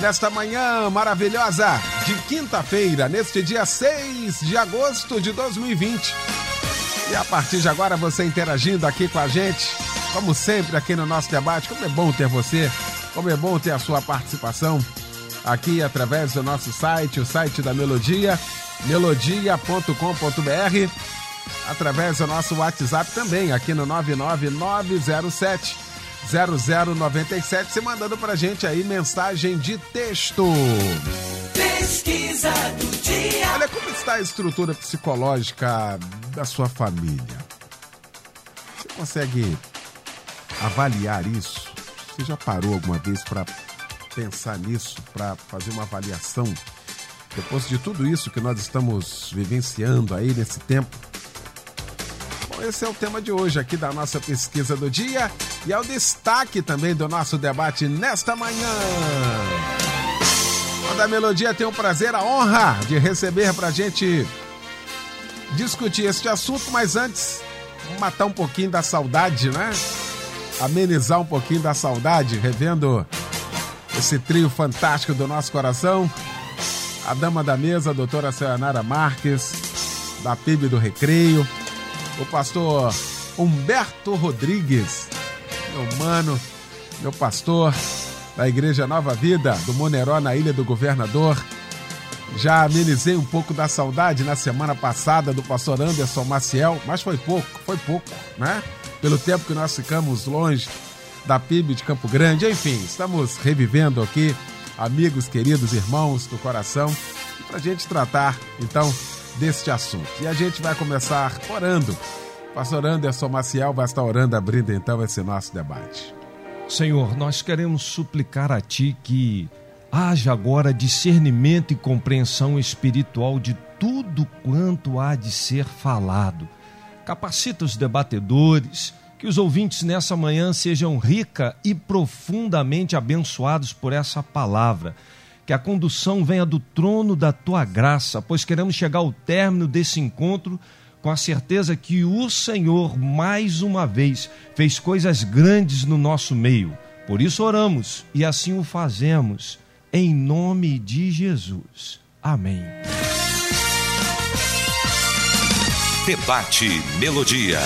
nesta manhã maravilhosa de quinta-feira, neste dia 6 de agosto de 2020. E a partir de agora, você interagindo aqui com a gente, como sempre aqui no nosso debate, como é bom ter você, como é bom ter a sua participação aqui através do nosso site, o site da Melodia melodia.com.br, através do nosso WhatsApp também, aqui no 99907 0097, você mandando pra gente aí mensagem de texto. Pesquisa do dia. Olha como está a estrutura psicológica da sua família. Você consegue avaliar isso? Você já parou alguma vez para pensar nisso, para fazer uma avaliação? depois de tudo isso que nós estamos vivenciando aí nesse tempo. Esse é o tema de hoje aqui da nossa pesquisa do dia e é o destaque também do nosso debate nesta manhã. Da Melodia tem o prazer, a honra de receber para a gente discutir este assunto, mas antes, matar um pouquinho da saudade, né? Amenizar um pouquinho da saudade, revendo esse trio fantástico do nosso coração a dama da mesa, a doutora Sayonara Marques, da PIB do Recreio, o pastor Humberto Rodrigues, meu mano, meu pastor da Igreja Nova Vida, do Moneró, na Ilha do Governador. Já amenizei um pouco da saudade na semana passada do pastor Anderson Maciel, mas foi pouco, foi pouco, né? Pelo tempo que nós ficamos longe da PIB de Campo Grande. Enfim, estamos revivendo aqui amigos, queridos, irmãos do coração, para a gente tratar então deste assunto. E a gente vai começar orando. Pastor Anderson Maciel vai estar orando, abrindo então esse nosso debate. Senhor, nós queremos suplicar a Ti que haja agora discernimento e compreensão espiritual de tudo quanto há de ser falado. Capacita os debatedores, que os ouvintes nessa manhã sejam rica e profundamente abençoados por essa palavra. Que a condução venha do trono da tua graça, pois queremos chegar ao término desse encontro com a certeza que o Senhor, mais uma vez, fez coisas grandes no nosso meio. Por isso oramos e assim o fazemos, em nome de Jesus. Amém. Debate Melodia.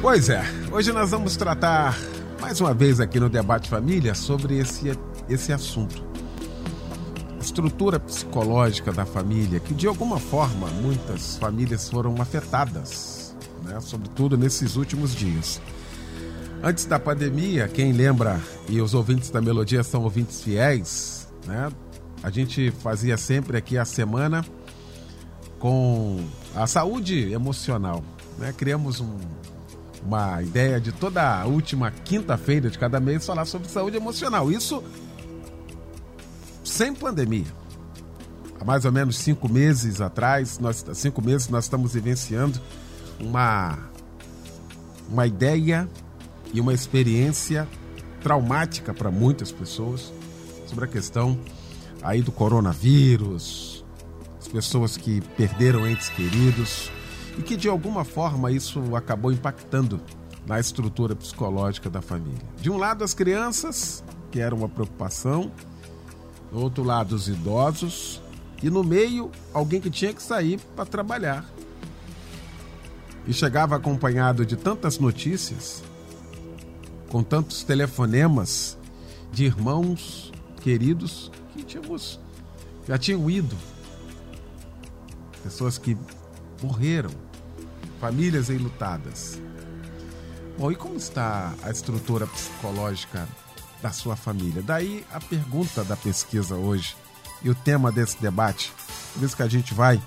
Pois é, hoje nós vamos tratar mais uma vez aqui no Debate Família sobre esse, esse assunto. A estrutura psicológica da família, que de alguma forma muitas famílias foram afetadas, né? sobretudo nesses últimos dias. Antes da pandemia, quem lembra, e os ouvintes da Melodia são ouvintes fiéis, né? a gente fazia sempre aqui a semana com a saúde emocional. Né? Criamos um, uma ideia de toda a última quinta-feira de cada mês falar sobre saúde emocional. Isso sem pandemia. Há mais ou menos cinco meses atrás, nós, cinco meses nós estamos vivenciando uma, uma ideia e uma experiência traumática para muitas pessoas sobre a questão aí do coronavírus, as pessoas que perderam entes queridos, e que de alguma forma isso acabou impactando na estrutura psicológica da família. De um lado, as crianças, que era uma preocupação, do outro lado, os idosos, e no meio, alguém que tinha que sair para trabalhar. E chegava acompanhado de tantas notícias, com tantos telefonemas de irmãos queridos que tínhamos, já tinham ido. Pessoas que morreram, famílias enlutadas. Bom, e como está a estrutura psicológica da sua família? Daí a pergunta da pesquisa hoje e o tema desse debate. Por isso que a gente vai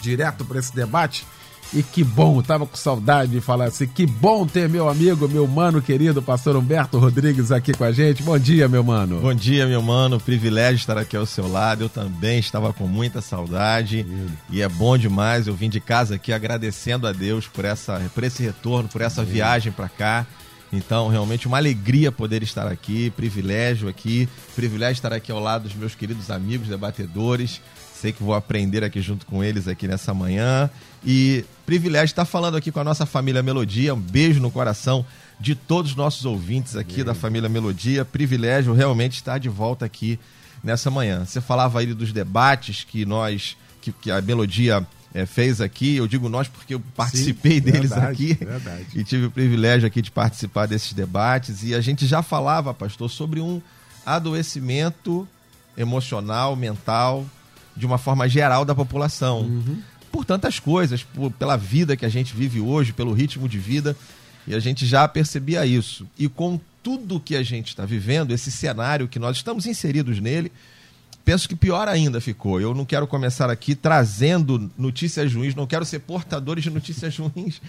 direto para esse debate E que bom, tava com saudade de falar assim. Que bom ter meu amigo, meu mano querido, pastor Humberto Rodrigues aqui com a gente. Bom dia, meu mano. Bom dia, meu mano. Privilégio estar aqui ao seu lado. Eu também estava com muita saudade. E é bom demais. Eu vim de casa aqui agradecendo a Deus por, essa, por esse retorno, por essa viagem para cá. Então, realmente uma alegria poder estar aqui, privilégio aqui, privilégio estar aqui ao lado dos meus queridos amigos debatedores. Sei que vou aprender aqui junto com eles aqui nessa manhã. E privilégio estar falando aqui com a nossa família Melodia. Um beijo no coração de todos os nossos ouvintes aqui da família Melodia. Privilégio realmente estar de volta aqui nessa manhã. Você falava aí dos debates que nós, que, que a Melodia é, fez aqui. Eu digo nós porque eu participei Sim, deles verdade, aqui verdade. e tive o privilégio aqui de participar desses debates. E a gente já falava, pastor, sobre um adoecimento emocional, mental de uma forma geral da população. Uhum. Por tantas coisas, por, pela vida que a gente vive hoje, pelo ritmo de vida, e a gente já percebia isso. E com tudo que a gente está vivendo, esse cenário que nós estamos inseridos nele, penso que pior ainda ficou. Eu não quero começar aqui trazendo notícias ruins, não quero ser portadores de notícias ruins,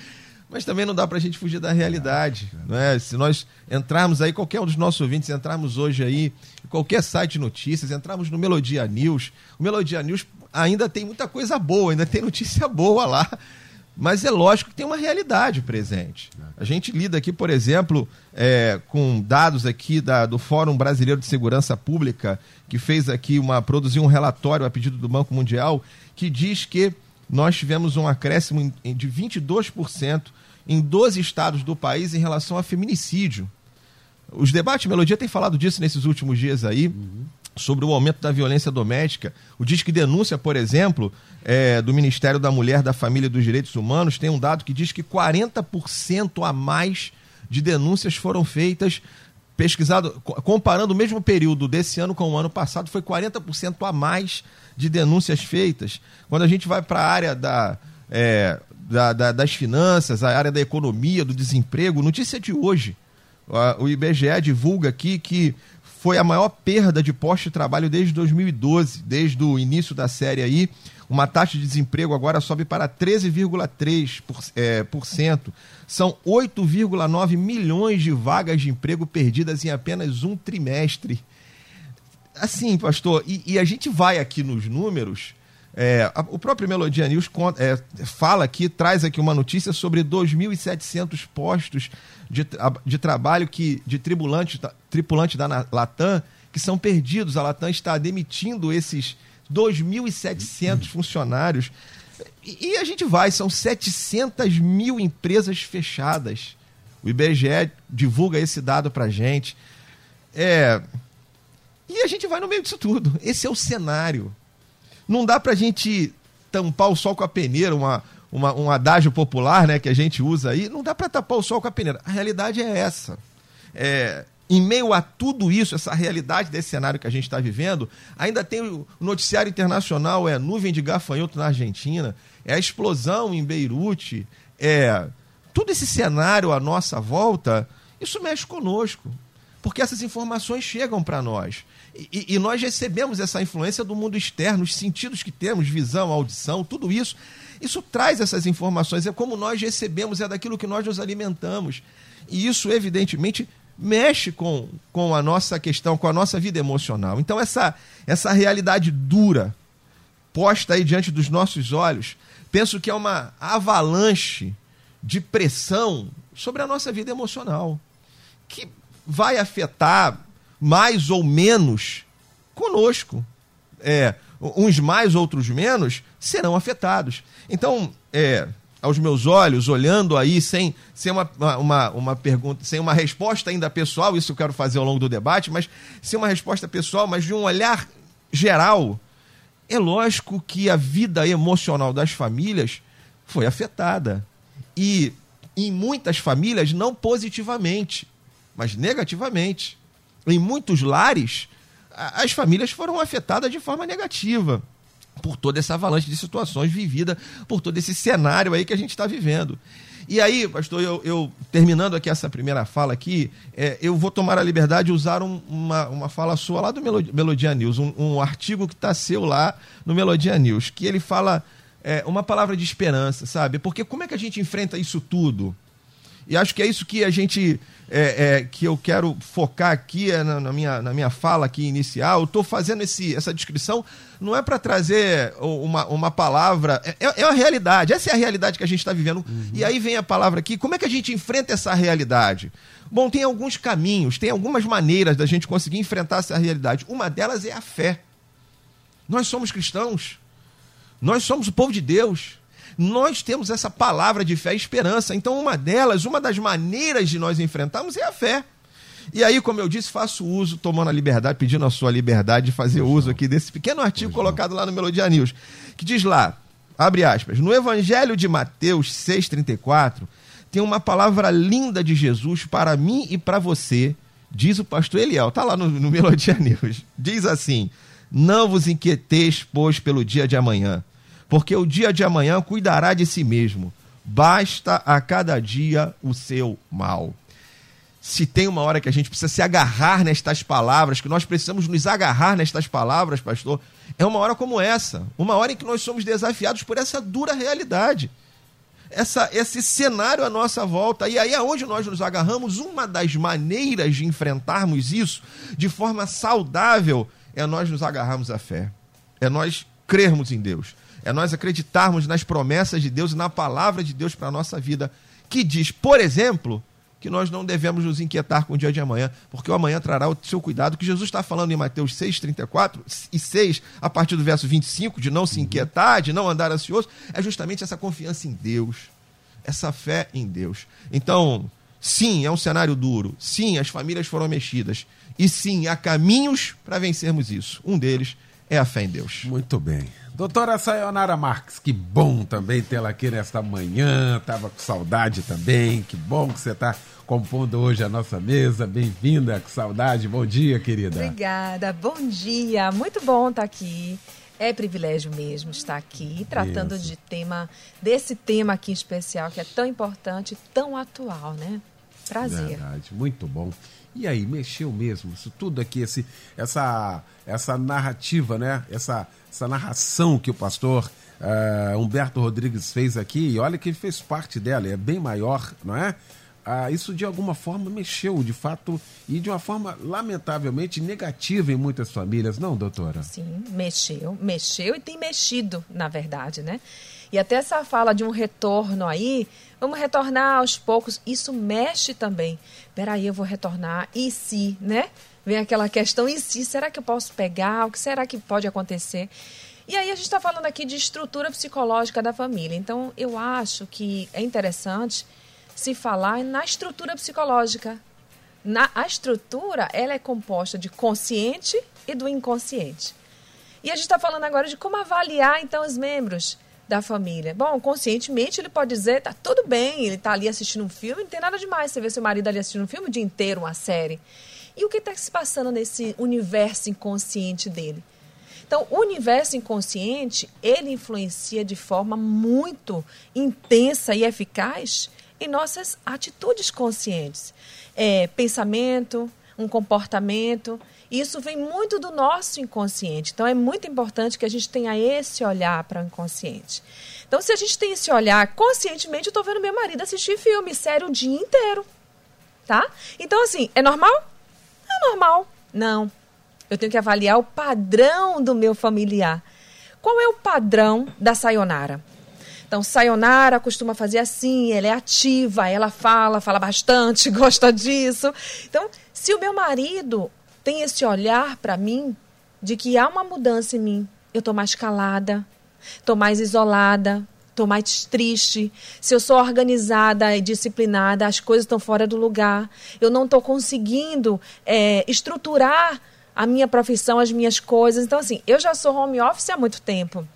mas também não dá para a gente fugir da realidade. Não é? Se nós entrarmos aí, qualquer um dos nossos ouvintes, entrarmos hoje aí, em qualquer site de notícias, entrarmos no Melodia News, o Melodia News ainda tem muita coisa boa, ainda tem notícia boa lá. Mas é lógico que tem uma realidade presente. A gente lida aqui, por exemplo, é, com dados aqui da, do Fórum Brasileiro de Segurança Pública, que fez aqui uma produziu um relatório a pedido do Banco Mundial, que diz que nós tivemos um acréscimo de 22% em 12 estados do país em relação a feminicídio. Os debates Melodia têm falado disso nesses últimos dias aí, uhum. Sobre o aumento da violência doméstica. O Disque Denúncia, por exemplo, é, do Ministério da Mulher, da Família e dos Direitos Humanos, tem um dado que diz que 40% a mais de denúncias foram feitas pesquisado, comparando o mesmo período desse ano com o ano passado, foi 40% a mais de denúncias feitas. Quando a gente vai para a área da, é, da, da, das finanças, a área da economia, do desemprego, notícia de hoje. O IBGE divulga aqui que foi a maior perda de posto de trabalho desde 2012, desde o início da série aí. Uma taxa de desemprego agora sobe para 13,3%. É, por cento. São 8,9 milhões de vagas de emprego perdidas em apenas um trimestre. Assim, pastor, e, e a gente vai aqui nos números. É, a, o próprio Melodia News conta, é, fala aqui, traz aqui uma notícia sobre 2.700 postos de, de trabalho que de tripulante, tripulante da Latam que são perdidos. A Latam está demitindo esses 2.700 funcionários. E, e a gente vai, são 700 mil empresas fechadas. O IBGE divulga esse dado para gente. É, e a gente vai no meio disso tudo. Esse é o cenário. Não dá para a gente tampar o sol com a peneira, uma, uma, um adágio popular né, que a gente usa aí. Não dá para tapar o sol com a peneira. A realidade é essa. É, em meio a tudo isso, essa realidade desse cenário que a gente está vivendo, ainda tem o noticiário internacional, é nuvem de gafanhoto na Argentina, é a explosão em Beirute, é todo esse cenário à nossa volta, isso mexe conosco, porque essas informações chegam para nós. E, e, nós recebemos essa influência do mundo externo, os sentidos que temos, visão, audição, tudo isso. Isso traz essas informações, é como nós recebemos, é daquilo que nós nos alimentamos. E isso, evidentemente, mexe com, com a nossa questão, com a nossa vida emocional. Então, essa, essa realidade dura, posta aí diante dos nossos olhos, penso que é uma avalanche de pressão sobre a nossa vida emocional, que vai afetar mais ou menos conosco. É, uns mais, outros menos, serão afetados. Então, é, aos meus olhos, olhando aí, sem, sem uma, uma, uma pergunta, sem uma resposta ainda pessoal, isso eu quero fazer ao longo do debate, mas sem uma resposta pessoal, mas de um olhar geral, é lógico que a vida emocional das famílias foi afetada. E em muitas famílias, não positivamente, mas negativamente. Em muitos lares, as famílias foram afetadas de forma negativa por toda essa avalanche de situações vivida por todo esse cenário aí que a gente está vivendo. E aí, pastor, eu, eu, terminando aqui essa primeira fala aqui, é, eu vou tomar a liberdade de usar um, uma, uma fala sua lá do Melodia, News, um, um artigo que está seu lá no Melodia News, que ele fala é, uma palavra de esperança, sabe? Porque como é que a gente enfrenta isso tudo? E acho que é isso que a gente. É, é, que eu quero focar aqui é, na, na, minha, na minha fala aqui inicial. Eu estou fazendo esse, essa descrição, não é para trazer uma, uma palavra. É, é, é a realidade. Essa é a realidade que a gente está vivendo. Uhum. E aí vem a palavra aqui. Como é que a gente enfrenta essa realidade? Bom, tem alguns caminhos, tem algumas maneiras da gente conseguir enfrentar essa realidade. Uma delas é a fé. Nós somos cristãos. Nós somos o povo de Deus nós temos essa palavra de fé e esperança. Então, uma delas, uma das maneiras de nós enfrentarmos é a fé. E aí, como eu disse, faço uso, tomando a liberdade, pedindo a sua liberdade de fazer pois uso não. aqui desse pequeno artigo pois colocado não. lá no Melodia News, que diz lá, abre aspas, no Evangelho de Mateus 6,34, tem uma palavra linda de Jesus para mim e para você, diz o pastor Eliel, tá lá no, no Melodia News. Diz assim: Não vos inquieteis, pois, pelo dia de amanhã, porque o dia de amanhã cuidará de si mesmo. Basta a cada dia o seu mal. Se tem uma hora que a gente precisa se agarrar nestas palavras, que nós precisamos nos agarrar nestas palavras, pastor, é uma hora como essa. Uma hora em que nós somos desafiados por essa dura realidade. Essa, esse cenário à nossa volta. E aí, aonde nós nos agarramos, uma das maneiras de enfrentarmos isso de forma saudável é nós nos agarrarmos à fé. É nós crermos em Deus é nós acreditarmos nas promessas de Deus e na palavra de Deus para a nossa vida, que diz, por exemplo, que nós não devemos nos inquietar com o dia de amanhã, porque o amanhã trará o seu cuidado, que Jesus está falando em Mateus 6, 34 e 6, a partir do verso 25, de não se inquietar, de não andar ansioso, é justamente essa confiança em Deus, essa fé em Deus. Então, sim, é um cenário duro, sim, as famílias foram mexidas, e sim, há caminhos para vencermos isso. Um deles é a fé em Deus. Muito bem. Doutora Sayonara Marques, que bom também tê-la aqui nesta manhã. Tava com saudade também. Que bom que você está compondo hoje a nossa mesa. Bem-vinda, com saudade. Bom dia, querida. Obrigada. Bom dia. Muito bom estar aqui. É privilégio mesmo estar aqui tratando Isso. de tema desse tema aqui especial que é tão importante, tão atual, né? Prazer. Verdade, muito bom. E aí, mexeu mesmo? Isso tudo aqui, esse, essa, essa narrativa, né? Essa, essa narração que o pastor uh, Humberto Rodrigues fez aqui, e olha que ele fez parte dela, é bem maior, não é? Uh, isso de alguma forma mexeu, de fato, e de uma forma lamentavelmente negativa em muitas famílias, não, doutora? Sim, mexeu, mexeu e tem mexido, na verdade, né? E até essa fala de um retorno aí, vamos retornar aos poucos, isso mexe também. Peraí, eu vou retornar, e se, né? Vem aquela questão, e se, será que eu posso pegar? O que será que pode acontecer? E aí a gente está falando aqui de estrutura psicológica da família. Então, eu acho que é interessante se falar na estrutura psicológica. Na, a estrutura, ela é composta de consciente e do inconsciente. E a gente está falando agora de como avaliar, então, os membros da família. Bom, conscientemente ele pode dizer, tá tudo bem, ele tá ali assistindo um filme, não tem nada demais você ver seu marido ali assistindo um filme o dia inteiro, uma série. E o que está se passando nesse universo inconsciente dele? Então, o universo inconsciente, ele influencia de forma muito intensa e eficaz em nossas atitudes conscientes. É, pensamento, um comportamento. Isso vem muito do nosso inconsciente. Então é muito importante que a gente tenha esse olhar para o inconsciente. Então, se a gente tem esse olhar conscientemente, eu estou vendo meu marido assistir filme sério o dia inteiro. Tá? Então, assim, é normal? É normal. Não. Eu tenho que avaliar o padrão do meu familiar. Qual é o padrão da Sayonara? Então, Sayonara costuma fazer assim, ela é ativa, ela fala, fala bastante, gosta disso. Então, se o meu marido tem esse olhar para mim de que há uma mudança em mim, eu estou mais calada, estou mais isolada, estou mais triste. Se eu sou organizada e disciplinada, as coisas estão fora do lugar. Eu não estou conseguindo é, estruturar a minha profissão, as minhas coisas. Então, assim, eu já sou home office há muito tempo.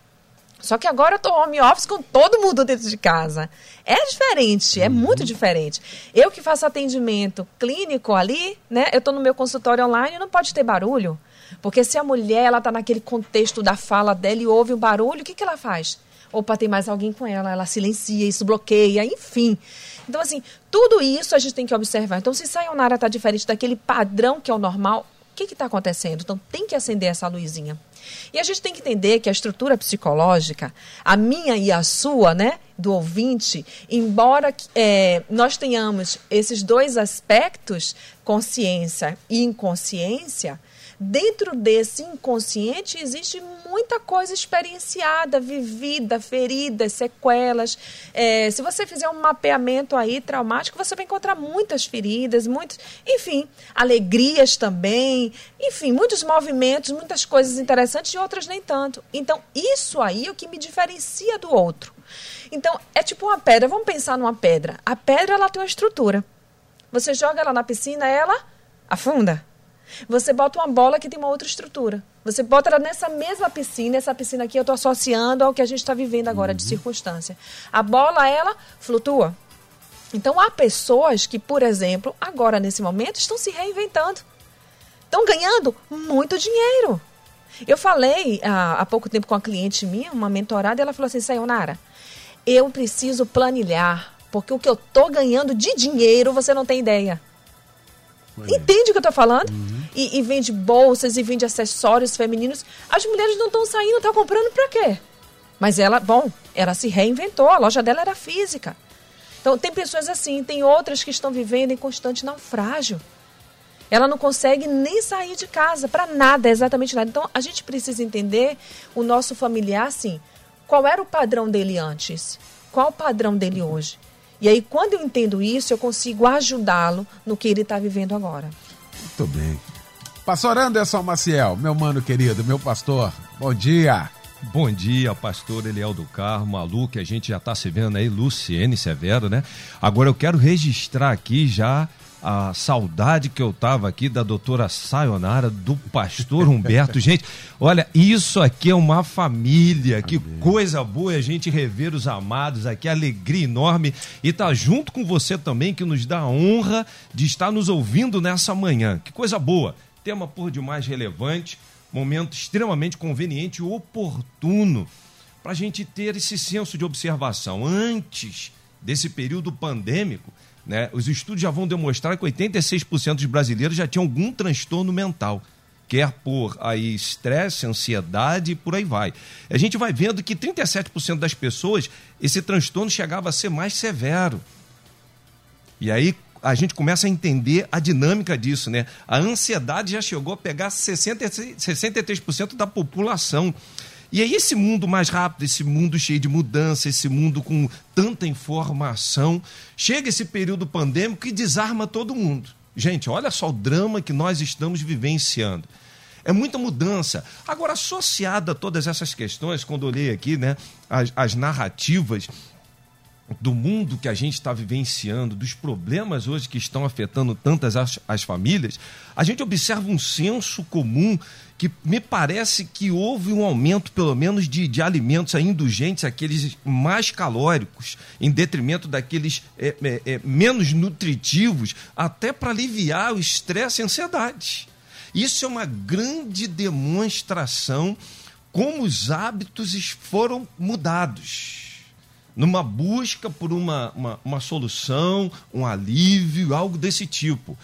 Só que agora eu tô home office com todo mundo dentro de casa. É diferente, é uhum. muito diferente. Eu que faço atendimento clínico ali, né? Eu tô no meu consultório online e não pode ter barulho. Porque se a mulher, ela tá naquele contexto da fala dela e ouve um barulho, o que, que ela faz? Opa, tem mais alguém com ela, ela silencia, isso bloqueia, enfim. Então, assim, tudo isso a gente tem que observar. Então, se Sayonara tá diferente daquele padrão que é o normal, o que está acontecendo? Então, tem que acender essa luzinha. E a gente tem que entender que a estrutura psicológica, a minha e a sua, né, do ouvinte, embora é, nós tenhamos esses dois aspectos, consciência e inconsciência, dentro desse inconsciente existe muita coisa experienciada, vivida, feridas, sequelas. É, se você fizer um mapeamento aí traumático, você vai encontrar muitas feridas, muitos, enfim, alegrias também, enfim, muitos movimentos, muitas coisas interessantes e outras nem tanto. Então, isso aí é o que me diferencia do outro. Então, é tipo uma pedra. Vamos pensar numa pedra. A pedra ela tem uma estrutura. Você joga ela na piscina, ela afunda. Você bota uma bola que tem uma outra estrutura. Você bota ela nessa mesma piscina, essa piscina aqui eu estou associando ao que a gente está vivendo agora uhum. de circunstância. A bola, ela flutua. Então há pessoas que, por exemplo, agora nesse momento estão se reinventando. Estão ganhando muito dinheiro. Eu falei há, há pouco tempo com uma cliente minha, uma mentorada, e ela falou assim: Sayonara, eu preciso planilhar, porque o que eu estou ganhando de dinheiro você não tem ideia. Entende o que eu estou falando? Uhum. E, e, vende bolsas e vende acessórios femininos. As mulheres não estão saindo, estão comprando para quê? Mas ela, bom, ela se reinventou, a loja dela era física. Então, tem pessoas assim, tem outras que estão vivendo em constante naufrágio. Ela não consegue nem sair de casa para nada, exatamente nada. Então, a gente precisa entender o nosso familiar, assim, qual era o padrão dele antes? Qual o padrão dele hoje? E aí, quando eu entendo isso, eu consigo ajudá-lo no que ele está vivendo agora. Muito bem. Pastor Anderson Maciel, meu mano querido, meu pastor, bom dia. Bom dia, pastor Eliel do Carmo, Malu, que a gente já está se vendo aí, Luciene Severo, né? Agora eu quero registrar aqui já a saudade que eu tava aqui da doutora Sayonara, do pastor Humberto. gente, olha, isso aqui é uma família. Que Amém. coisa boa a gente rever os amados aqui, alegria enorme. E tá junto com você também, que nos dá a honra de estar nos ouvindo nessa manhã. Que coisa boa. Tema por demais relevante, momento extremamente conveniente e oportuno para a gente ter esse senso de observação. Antes desse período pandêmico, né? Os estudos já vão demonstrar que 86% dos brasileiros já tinham algum transtorno mental quer por aí estresse, ansiedade e por aí vai. A gente vai vendo que 37% das pessoas esse transtorno chegava a ser mais severo. E aí a gente começa a entender a dinâmica disso, né? A ansiedade já chegou a pegar 66, 63% da população. E aí, esse mundo mais rápido, esse mundo cheio de mudança, esse mundo com tanta informação, chega esse período pandêmico e desarma todo mundo. Gente, olha só o drama que nós estamos vivenciando. É muita mudança. Agora, associada a todas essas questões, quando olhei aqui, né, as, as narrativas do mundo que a gente está vivenciando, dos problemas hoje que estão afetando tantas as, as famílias, a gente observa um senso comum que me parece que houve um aumento, pelo menos, de, de alimentos indulgentes, aqueles mais calóricos, em detrimento daqueles é, é, é, menos nutritivos, até para aliviar o estresse e a ansiedade. Isso é uma grande demonstração como os hábitos foram mudados numa busca por uma, uma, uma, solução, um alívio, algo desse tipo.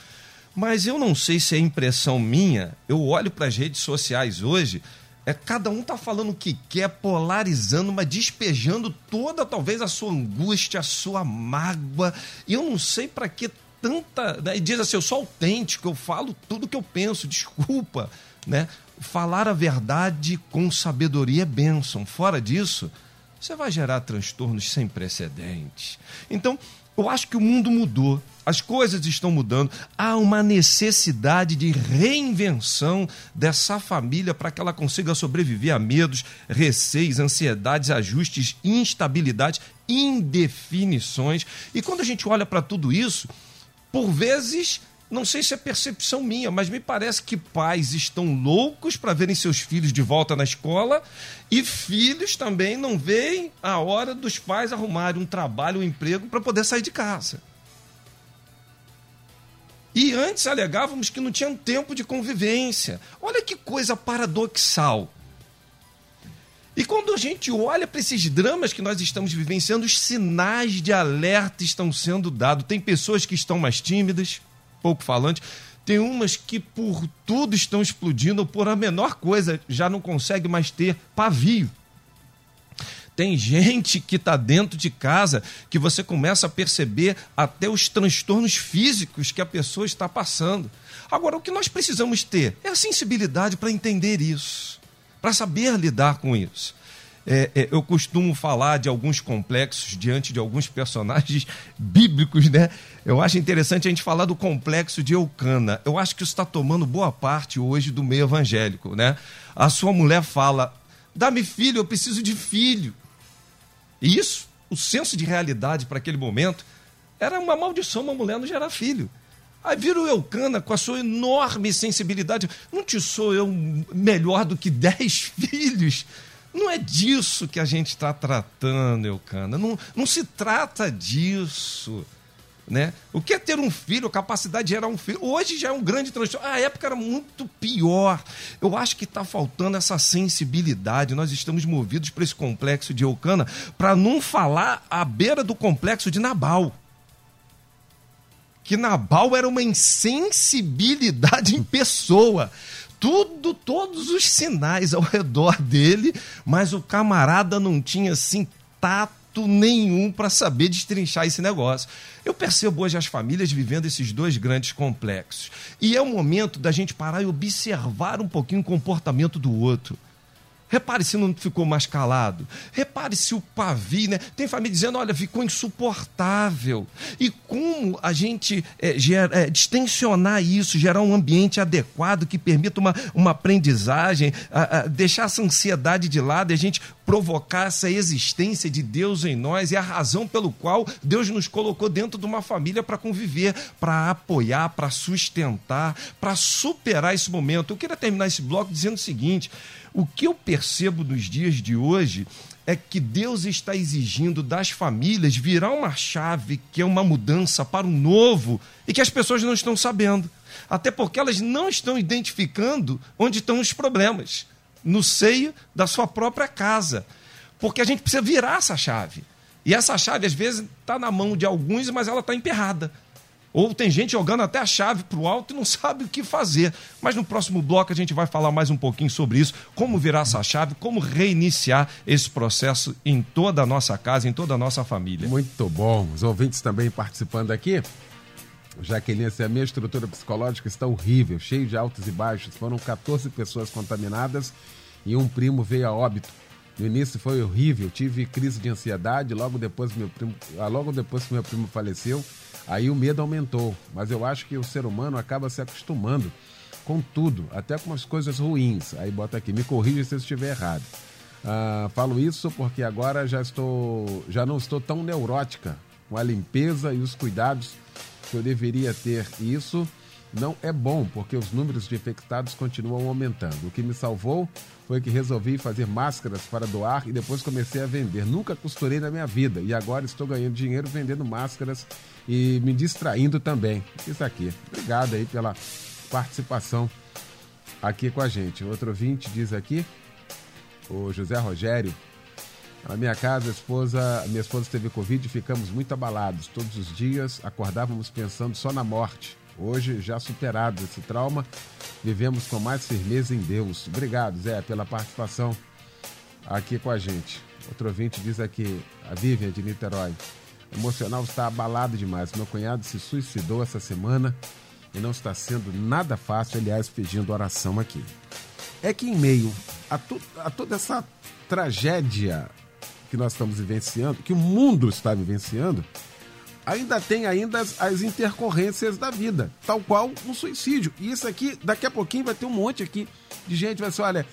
Mas eu não sei se é impressão minha, eu olho para as redes sociais hoje, é cada um tá falando o que quer, polarizando, mas despejando toda talvez a sua angústia, a sua mágoa. E eu não sei para que tanta, né? E diz assim, eu sou autêntico, eu falo tudo que eu penso, desculpa, né? Falar a verdade com sabedoria é bênção. Fora disso, você vai gerar transtornos sem precedentes. Então, eu acho que o mundo mudou, as coisas estão mudando, há uma necessidade de reinvenção dessa família para que ela consiga sobreviver a medos, receios, ansiedades, ajustes, instabilidades, indefinições. E quando a gente olha para tudo isso, por vezes não sei se é percepção minha, mas me parece que pais estão loucos para verem seus filhos de volta na escola e filhos também não veem a hora dos pais arrumarem um trabalho, um emprego para poder sair de casa. E antes alegávamos que não tinham tempo de convivência. Olha que coisa paradoxal. E quando a gente olha para esses dramas que nós estamos vivenciando, os sinais de alerta estão sendo dados. Tem pessoas que estão mais tímidas, pouco falante. Tem umas que por tudo estão explodindo, por a menor coisa já não consegue mais ter pavio. Tem gente que está dentro de casa que você começa a perceber até os transtornos físicos que a pessoa está passando. Agora, o que nós precisamos ter é a sensibilidade para entender isso, para saber lidar com isso. É, é, eu costumo falar de alguns complexos diante de alguns personagens bíblicos, né? Eu acho interessante a gente falar do complexo de Eucana. Eu acho que isso está tomando boa parte hoje do meio evangélico, né? A sua mulher fala: dá-me filho, eu preciso de filho. E isso, o senso de realidade para aquele momento, era uma maldição uma mulher não gerar filho. Aí vira o Eucana com a sua enorme sensibilidade. Não te sou eu melhor do que dez filhos? Não é disso que a gente está tratando, Eucana. Não, não se trata disso. Né? O que é ter um filho, a capacidade de gerar um filho? Hoje já é um grande transtorno. A época era muito pior. Eu acho que está faltando essa sensibilidade. Nós estamos movidos para esse complexo de Eucana para não falar à beira do complexo de Nabal. Que Nabal era uma insensibilidade em pessoa tudo, todos os sinais ao redor dele, mas o camarada não tinha assim tato nenhum para saber destrinchar esse negócio. Eu percebo hoje as famílias vivendo esses dois grandes complexos. E é o momento da gente parar e observar um pouquinho o comportamento do outro. Repare se não ficou mais calado. Repare se o pavio, né? Tem família dizendo, olha, ficou insuportável. E como a gente é, é, distensionar isso, gerar um ambiente adequado que permita uma, uma aprendizagem, a, a deixar essa ansiedade de lado e a gente provocar essa existência de Deus em nós e a razão pelo qual Deus nos colocou dentro de uma família para conviver, para apoiar, para sustentar, para superar esse momento. Eu queria terminar esse bloco dizendo o seguinte: o que eu percebo nos dias de hoje é que Deus está exigindo das famílias virar uma chave que é uma mudança para o novo e que as pessoas não estão sabendo. Até porque elas não estão identificando onde estão os problemas no seio da sua própria casa. Porque a gente precisa virar essa chave. E essa chave, às vezes, está na mão de alguns, mas ela está emperrada. Ou tem gente jogando até a chave para o alto e não sabe o que fazer. Mas no próximo bloco a gente vai falar mais um pouquinho sobre isso, como virar essa chave, como reiniciar esse processo em toda a nossa casa, em toda a nossa família. Muito bom. Os ouvintes também participando aqui. Jaqueline, assim, a minha estrutura psicológica está horrível, cheio de altos e baixos. Foram 14 pessoas contaminadas e um primo veio a óbito. No início foi horrível, tive crise de ansiedade, logo depois meu primo, ah, logo depois que meu primo faleceu, Aí o medo aumentou, mas eu acho que o ser humano acaba se acostumando com tudo, até com as coisas ruins. Aí bota aqui, me corrija se eu estiver errado. Ah, falo isso porque agora já estou, já não estou tão neurótica com a limpeza e os cuidados que eu deveria ter. E isso não é bom, porque os números de infectados continuam aumentando. O que me salvou foi que resolvi fazer máscaras para doar e depois comecei a vender. Nunca costurei na minha vida e agora estou ganhando dinheiro vendendo máscaras e me distraindo também. Isso aqui. Obrigado aí pela participação aqui com a gente. Outro ouvinte diz aqui, o José Rogério. Na minha casa, a esposa, minha esposa teve Covid e ficamos muito abalados. Todos os dias acordávamos pensando só na morte. Hoje, já superado esse trauma, vivemos com mais firmeza em Deus. Obrigado, Zé, pela participação aqui com a gente. Outro ouvinte diz aqui, a Vivian de Niterói. Emocional está abalado demais. Meu cunhado se suicidou essa semana e não está sendo nada fácil, aliás, pedindo oração aqui. É que em meio a, tu, a toda essa tragédia que nós estamos vivenciando, que o mundo está vivenciando, ainda tem ainda as, as, intercorrências da vida, tal qual um suicídio. E isso aqui, daqui a pouquinho vai ter um monte aqui de gente vai ser, olha,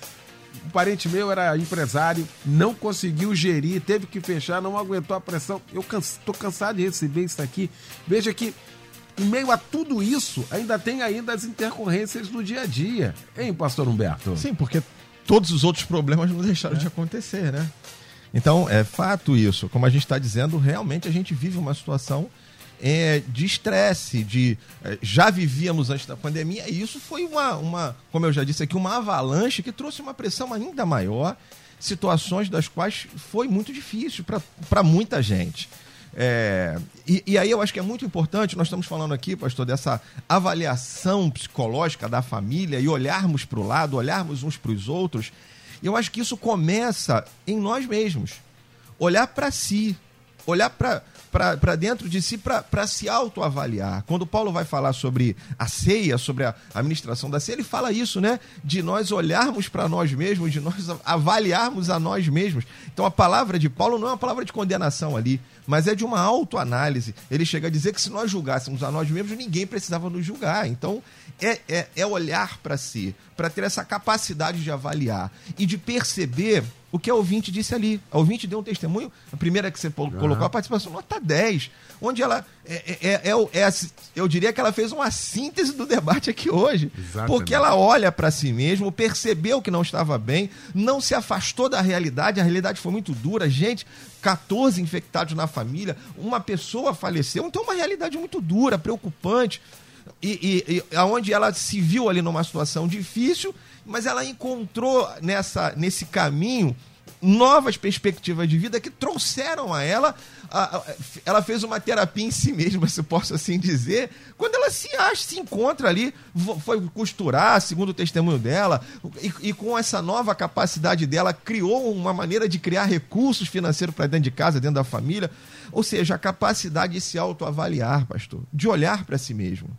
um parente meu era empresário, não conseguiu gerir, teve que fechar, não aguentou a pressão. Eu estou cansado de receber isso aqui. Veja que em meio a tudo isso, ainda tem ainda as intercorrências do dia a dia. Hein, pastor Humberto? Sim, porque todos os outros problemas não deixaram é. de acontecer, né? Então, é fato isso. Como a gente está dizendo, realmente a gente vive uma situação é, de estresse, de é, já vivíamos antes da pandemia, e isso foi uma, uma, como eu já disse aqui, uma avalanche que trouxe uma pressão ainda maior, situações das quais foi muito difícil para muita gente. É, e, e, aí eu acho que é muito importante, nós estamos falando aqui, pastor, dessa avaliação psicológica da família e olharmos para o lado, olharmos uns para os outros. Eu acho que isso começa em nós mesmos. Olhar para si, olhar para para dentro de si para se autoavaliar. Quando Paulo vai falar sobre a ceia, sobre a administração da ceia, ele fala isso, né? De nós olharmos para nós mesmos, de nós avaliarmos a nós mesmos. Então a palavra de Paulo não é uma palavra de condenação ali, mas é de uma autoanálise. Ele chega a dizer que se nós julgássemos a nós mesmos, ninguém precisava nos julgar. Então é, é, é olhar para si, para ter essa capacidade de avaliar e de perceber o que a ouvinte disse ali. A ouvinte deu um testemunho, a primeira que você colocou, a participação, nota 10, onde ela, é, é, é, é, é eu diria que ela fez uma síntese do debate aqui hoje. Exatamente. Porque ela olha para si mesma, percebeu que não estava bem, não se afastou da realidade, a realidade foi muito dura, gente, 14 infectados na família, uma pessoa faleceu, então uma realidade muito dura, preocupante. E, e, e aonde ela se viu ali numa situação difícil mas ela encontrou nessa, nesse caminho novas perspectivas de vida que trouxeram a ela. A, a, ela fez uma terapia em si mesma, se posso assim dizer, quando ela se acha, se encontra ali, foi costurar, segundo o testemunho dela, e, e com essa nova capacidade dela, criou uma maneira de criar recursos financeiros para dentro de casa, dentro da família. Ou seja, a capacidade de se autoavaliar, pastor, de olhar para si mesmo.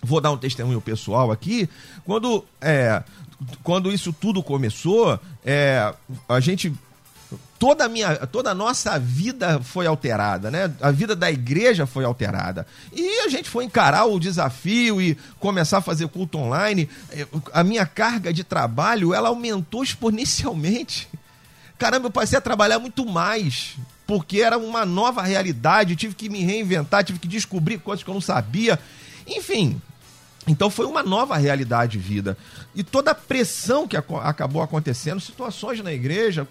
Vou dar um testemunho pessoal aqui. Quando é, quando isso tudo começou, é, a gente toda a minha, toda a nossa vida foi alterada, né? A vida da igreja foi alterada. E a gente foi encarar o desafio e começar a fazer culto online. A minha carga de trabalho, ela aumentou exponencialmente. Caramba, eu passei a trabalhar muito mais, porque era uma nova realidade, tive que me reinventar, tive que descobrir coisas que eu não sabia. Enfim, então foi uma nova realidade de vida. E toda a pressão que acabou acontecendo, situações na igreja,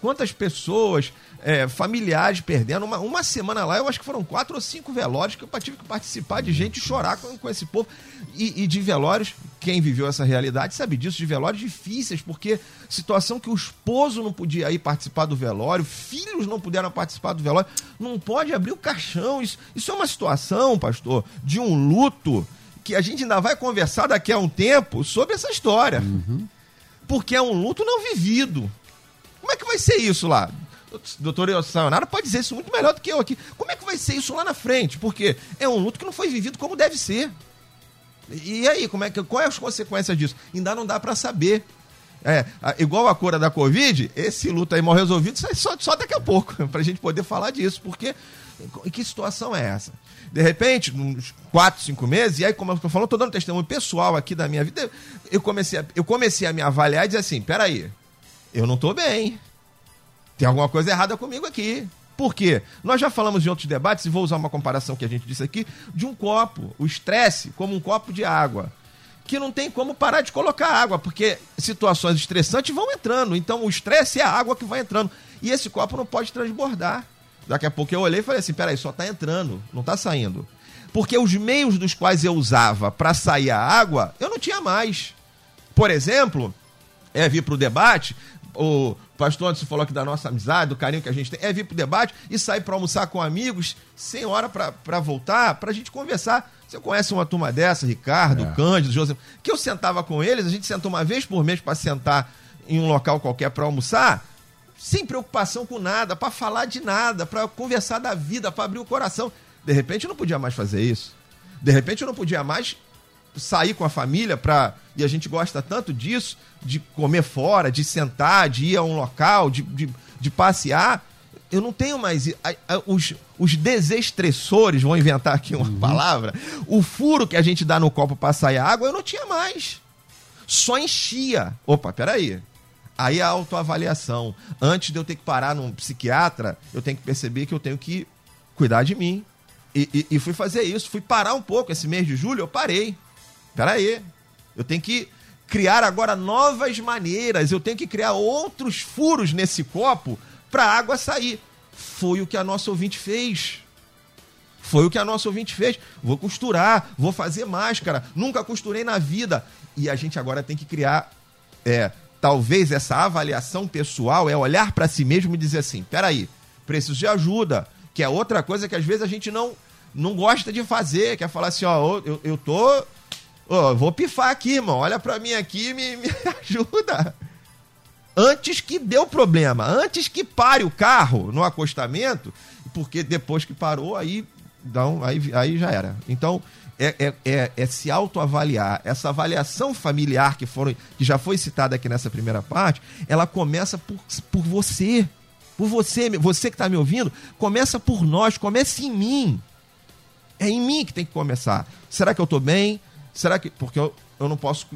quantas pessoas, é, familiares perdendo. Uma, uma semana lá, eu acho que foram quatro ou cinco velórios que eu tive que participar de gente chorar com, com esse povo. E, e, de velórios, quem viveu essa realidade sabe disso, de velórios difíceis, porque situação que o esposo não podia ir participar do velório, filhos não puderam participar do velório, não pode abrir o caixão. Isso, isso é uma situação, pastor, de um luto que a gente ainda vai conversar daqui a um tempo sobre essa história. Uhum. Porque é um luto não vivido. Como é que vai ser isso lá? Doutor Sayonara pode dizer isso muito melhor do que eu aqui. Como é que vai ser isso lá na frente? Porque é um luto que não foi vivido como deve ser. E aí, como é que, qual é as consequências disso? Ainda não dá para saber. É, igual a cura da Covid, esse luto aí mal resolvido sai só, só daqui a pouco, para a gente poder falar disso, porque em que situação é essa? De repente, uns 4, 5 meses, e aí, como eu eu tô dando testemunho pessoal aqui da minha vida, eu comecei a, eu comecei a me avaliar e dizer assim: peraí, eu não tô bem. Tem alguma coisa errada comigo aqui. Por quê? Nós já falamos em outros debates, e vou usar uma comparação que a gente disse aqui, de um copo, o estresse como um copo de água que não tem como parar de colocar água, porque situações estressantes vão entrando. Então o estresse é a água que vai entrando. E esse copo não pode transbordar. Daqui a pouco eu olhei e falei assim: peraí, só tá entrando, não tá saindo. Porque os meios dos quais eu usava para sair a água, eu não tinha mais. Por exemplo, é vir para o debate, o pastor Anderson falou aqui da nossa amizade, do carinho que a gente tem, é vir para o debate e sair para almoçar com amigos, sem hora para voltar, para a gente conversar. Você conhece uma turma dessa, Ricardo, é. Cândido, José, que eu sentava com eles, a gente sentou uma vez por mês para sentar em um local qualquer para almoçar sem preocupação com nada, para falar de nada, para conversar da vida, para abrir o coração. De repente eu não podia mais fazer isso. De repente eu não podia mais sair com a família para e a gente gosta tanto disso, de comer fora, de sentar, de ir a um local, de, de, de passear. Eu não tenho mais. Os, os desestressores, vou inventar aqui uma uhum. palavra, o furo que a gente dá no copo para sair água, eu não tinha mais. Só enchia. Opa, peraí. Aí a autoavaliação. Antes de eu ter que parar num psiquiatra, eu tenho que perceber que eu tenho que cuidar de mim. E, e, e fui fazer isso, fui parar um pouco. Esse mês de julho eu parei. Peraí. Eu tenho que criar agora novas maneiras. Eu tenho que criar outros furos nesse copo para a água sair. Foi o que a nossa ouvinte fez. Foi o que a nossa ouvinte fez. Vou costurar, vou fazer máscara. Nunca costurei na vida. E a gente agora tem que criar é, talvez essa avaliação pessoal é olhar para si mesmo e dizer assim: peraí, preciso de ajuda. Que é outra coisa que às vezes a gente não, não gosta de fazer, que é falar assim, ó, eu, eu tô. Ó, vou pifar aqui, irmão. Olha pra mim aqui me, me ajuda. Antes que dê o problema, antes que pare o carro no acostamento, porque depois que parou, aí, não, aí, aí já era. Então, é, é, é, é, se autoavaliar. Essa avaliação familiar que, foram, que já foi citada aqui nessa primeira parte, ela começa por, por você. Por você, você que está me ouvindo, começa por nós, começa em mim. É em mim que tem que começar. Será que eu estou bem? Será que. Porque eu, eu não posso.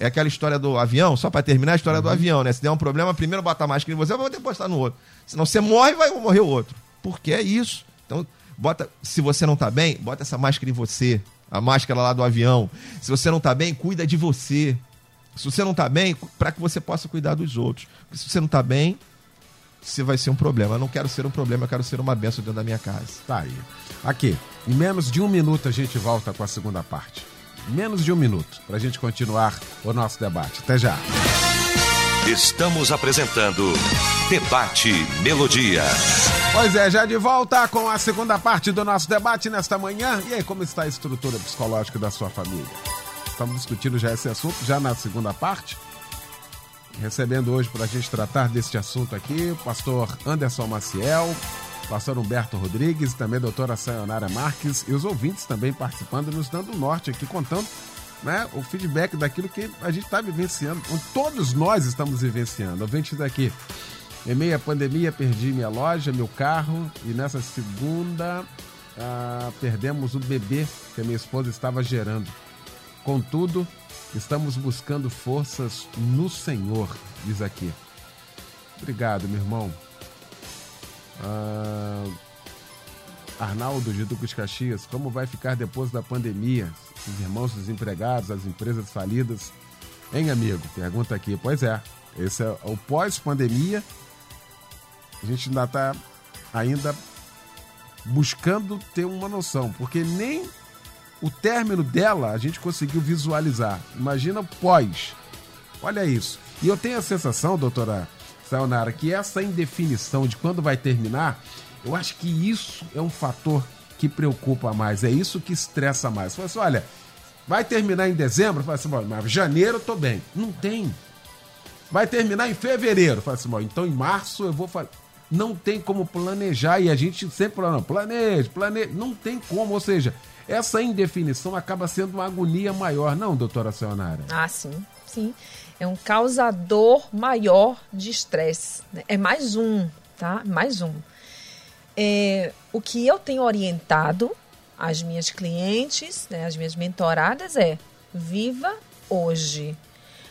É aquela história do avião, só para terminar a história uhum. do avião, né? Se der um problema, primeiro bota a máscara em você, vai depois estar no outro. Senão você morre vai morrer o outro. Porque é isso. Então, bota. Se você não está bem, bota essa máscara em você. A máscara lá do avião. Se você não está bem, cuida de você. Se você não está bem, para que você possa cuidar dos outros. Porque se você não está bem, você vai ser um problema. Eu não quero ser um problema, eu quero ser uma benção dentro da minha casa. Tá aí. Aqui, em menos de um minuto a gente volta com a segunda parte. Menos de um minuto para a gente continuar o nosso debate. Até já. Estamos apresentando Debate Melodia. Pois é, já de volta com a segunda parte do nosso debate nesta manhã. E aí, como está a estrutura psicológica da sua família? Estamos discutindo já esse assunto, já na segunda parte. Recebendo hoje para a gente tratar deste assunto aqui o pastor Anderson Maciel, pastor Humberto Rodrigues também a doutora Sayonara Marques e os ouvintes também participando, nos dando norte aqui, contando né, o feedback daquilo que a gente está vivenciando, todos nós estamos vivenciando. Ouvintes daqui, em meio à pandemia, perdi minha loja, meu carro e nessa segunda ah, perdemos o bebê que a minha esposa estava gerando. Contudo, estamos buscando forças no Senhor, diz aqui. Obrigado, meu irmão. Ah, Arnaldo de Duques Caxias, como vai ficar depois da pandemia? Os irmãos desempregados, as empresas falidas. Hein, amigo? Pergunta aqui. Pois é, esse é o pós-pandemia. A gente ainda está ainda buscando ter uma noção, porque nem o término dela a gente conseguiu visualizar. Imagina pós. Olha isso. E eu tenho a sensação, doutora Sayonara, que essa indefinição de quando vai terminar eu acho que isso é um fator que preocupa mais, é isso que estressa mais. Você assim, olha, vai terminar em dezembro? Fala assim, mas janeiro eu tô bem. Não tem. Vai terminar em fevereiro? Fala assim, então em março eu vou fazer. Não tem como planejar e a gente sempre fala, não, planeje, planeje. Não tem como, ou seja, essa indefinição acaba sendo uma agonia maior, não, doutora Sayonara? Ah, sim, sim. É um causador maior de estresse. Né? É mais um, tá? Mais um é, o que eu tenho orientado as minhas clientes, né, as minhas mentoradas é viva hoje.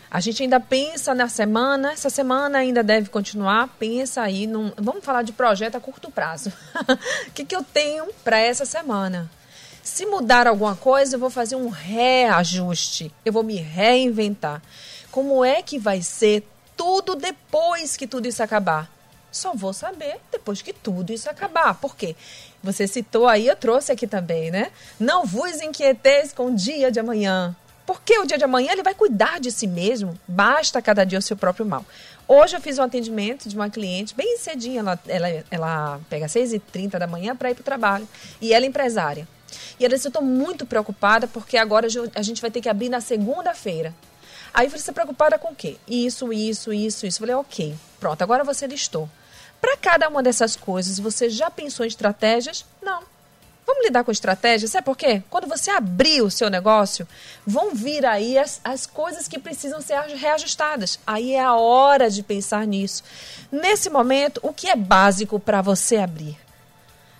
A gente ainda pensa na semana, essa semana ainda deve continuar, pensa aí num. Vamos falar de projeto a curto prazo. O que, que eu tenho para essa semana? Se mudar alguma coisa, eu vou fazer um reajuste, eu vou me reinventar. Como é que vai ser tudo depois que tudo isso acabar? Só vou saber depois que tudo isso acabar. Por quê? Você citou aí, eu trouxe aqui também, né? Não vos inquieteis com o dia de amanhã. Porque o dia de amanhã ele vai cuidar de si mesmo. Basta cada dia o seu próprio mal. Hoje eu fiz um atendimento de uma cliente bem cedinho. Ela, ela, ela pega às 6h30 da manhã para ir para o trabalho. E ela é empresária. E ela disse: Eu estou muito preocupada porque agora a gente vai ter que abrir na segunda-feira. Aí eu falei: Você preocupada com o quê? Isso, isso, isso, isso. Eu falei: Ok, pronto, agora você listou. Para cada uma dessas coisas, você já pensou em estratégias? Não. Vamos lidar com estratégias? Sabe por quê? Quando você abrir o seu negócio, vão vir aí as, as coisas que precisam ser reajustadas. Aí é a hora de pensar nisso. Nesse momento, o que é básico para você abrir?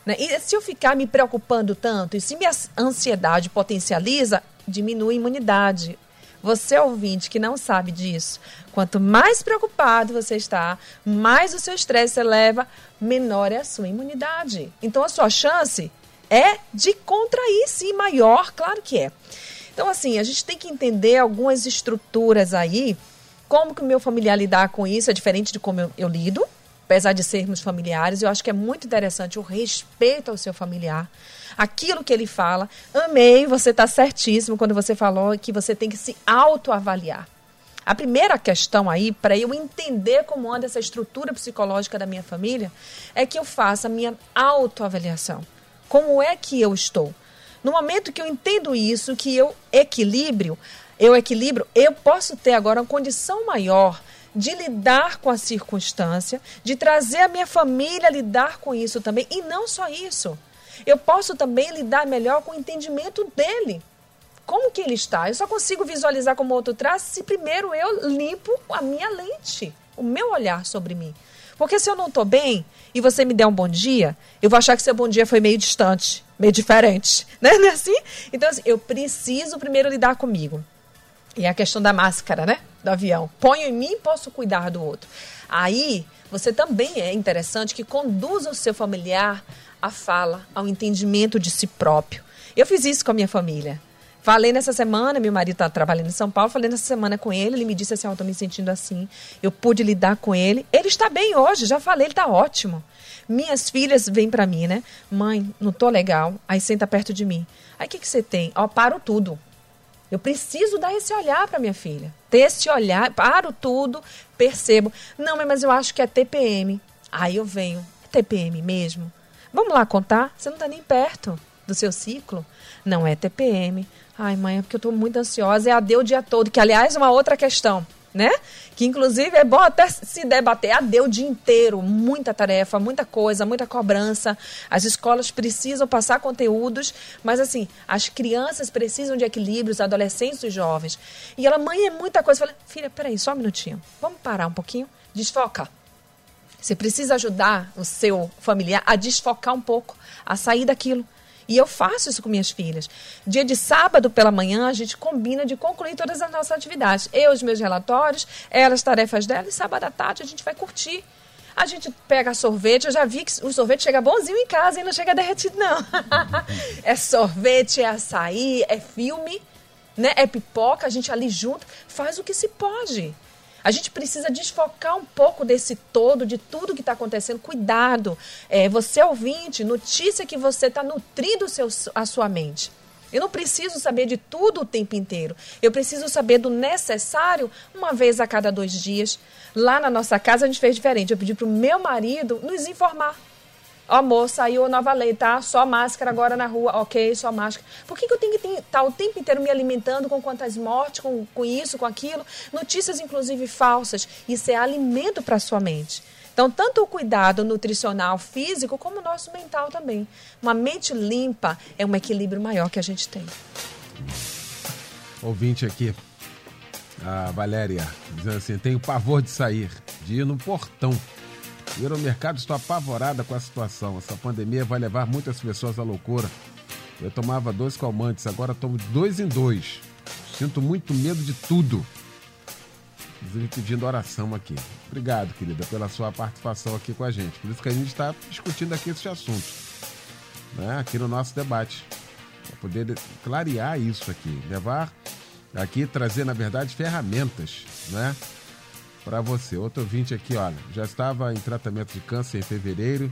Né? E se eu ficar me preocupando tanto, e se minha ansiedade potencializa, diminui a imunidade. Você ouvinte que não sabe disso, quanto mais preocupado você está, mais o seu estresse se eleva, menor é a sua imunidade. Então a sua chance é de contrair sim maior, claro que é. Então assim, a gente tem que entender algumas estruturas aí, como que o meu familiar lidar com isso é diferente de como eu, eu lido, apesar de sermos familiares, eu acho que é muito interessante o respeito ao seu familiar aquilo que ele fala. Amei, você está certíssimo quando você falou que você tem que se autoavaliar. A primeira questão aí, para eu entender como anda essa estrutura psicológica da minha família, é que eu faça a minha autoavaliação. Como é que eu estou? No momento que eu entendo isso, que eu equilíbrio, eu equilibro, eu posso ter agora uma condição maior de lidar com a circunstância, de trazer a minha família a lidar com isso também. E não só isso. Eu posso também lidar melhor com o entendimento dele. Como que ele está? Eu só consigo visualizar como outro traço se primeiro eu limpo a minha lente, o meu olhar sobre mim. Porque se eu não estou bem e você me der um bom dia, eu vou achar que seu bom dia foi meio distante, meio diferente. Né? Não é assim? Então, assim, eu preciso primeiro lidar comigo. E a questão da máscara, né? Do avião. Ponho em mim e posso cuidar do outro. Aí, você também é interessante que conduza o seu familiar à fala, ao entendimento de si próprio. Eu fiz isso com a minha família. Falei nessa semana, meu marido está trabalhando em São Paulo, falei nessa semana com ele, ele me disse assim, oh, eu estou me sentindo assim. Eu pude lidar com ele. Ele está bem hoje, já falei, ele está ótimo. Minhas filhas vêm para mim, né? Mãe, não tô legal. Aí senta perto de mim. Aí o que, que você tem? Ó, paro tudo. Eu preciso dar esse olhar para minha filha. Ter esse olhar, paro tudo, percebo. Não, mas eu acho que é TPM. Aí eu venho, é TPM mesmo? Vamos lá contar? Você não está nem perto do seu ciclo. Não é TPM. Ai, mãe, é porque eu estou muito ansiosa. É AD o dia todo, que aliás é uma outra questão, né? Que inclusive é bom até se debater. AD o dia inteiro, muita tarefa, muita coisa, muita cobrança. As escolas precisam passar conteúdos, mas assim, as crianças precisam de equilíbrio, os adolescentes e jovens. E ela, mãe, é muita coisa. Falei, filha, peraí, só um minutinho. Vamos parar um pouquinho? Desfoca. Você precisa ajudar o seu familiar a desfocar um pouco, a sair daquilo. E eu faço isso com minhas filhas. Dia de sábado pela manhã, a gente combina de concluir todas as nossas atividades. Eu, os meus relatórios, elas, tarefas dela, e sábado à tarde a gente vai curtir. A gente pega sorvete, eu já vi que o sorvete chega bonzinho em casa e não chega derretido, não. é sorvete, é açaí, é filme, né? é pipoca, a gente ali junto faz o que se pode. A gente precisa desfocar um pouco desse todo, de tudo que está acontecendo. Cuidado. É, você ouvinte, notícia que você está nutrindo seu, a sua mente. Eu não preciso saber de tudo o tempo inteiro. Eu preciso saber do necessário uma vez a cada dois dias. Lá na nossa casa a gente fez diferente. Eu pedi para o meu marido nos informar. Amor, saiu a nova lei, tá? Só máscara agora na rua. Ok, só máscara. Por que, que eu tenho que estar tá o tempo inteiro me alimentando com quantas mortes, com, com isso, com aquilo? Notícias, inclusive, falsas. Isso é alimento para sua mente. Então, tanto o cuidado nutricional físico, como o nosso mental também. Uma mente limpa é um equilíbrio maior que a gente tem. Ouvinte aqui, a Valéria, dizendo assim: tenho pavor de sair, de ir no portão Ir ao mercado, estou apavorada com a situação. Essa pandemia vai levar muitas pessoas à loucura. Eu tomava dois calmantes, agora tomo dois em dois. Sinto muito medo de tudo. Inclusive pedindo oração aqui. Obrigado, querida, pela sua participação aqui com a gente. Por isso que a gente está discutindo aqui esse assunto. Né? Aqui no nosso debate. Para poder clarear isso aqui. Levar aqui, trazer, na verdade, ferramentas, né? Para você. Outro ouvinte aqui, olha, já estava em tratamento de câncer em fevereiro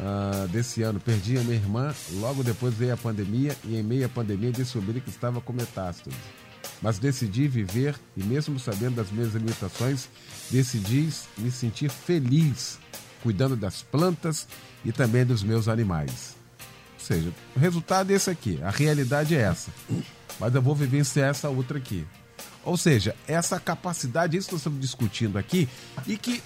uh, desse ano. Perdi a minha irmã, logo depois veio a pandemia e em meio à pandemia descobri que estava com metástase. Mas decidi viver e mesmo sabendo das minhas limitações, decidi me sentir feliz cuidando das plantas e também dos meus animais. Ou seja, o resultado é esse aqui, a realidade é essa. Mas eu vou vivenciar essa outra aqui. Ou seja, essa capacidade, isso que nós estamos discutindo aqui, e que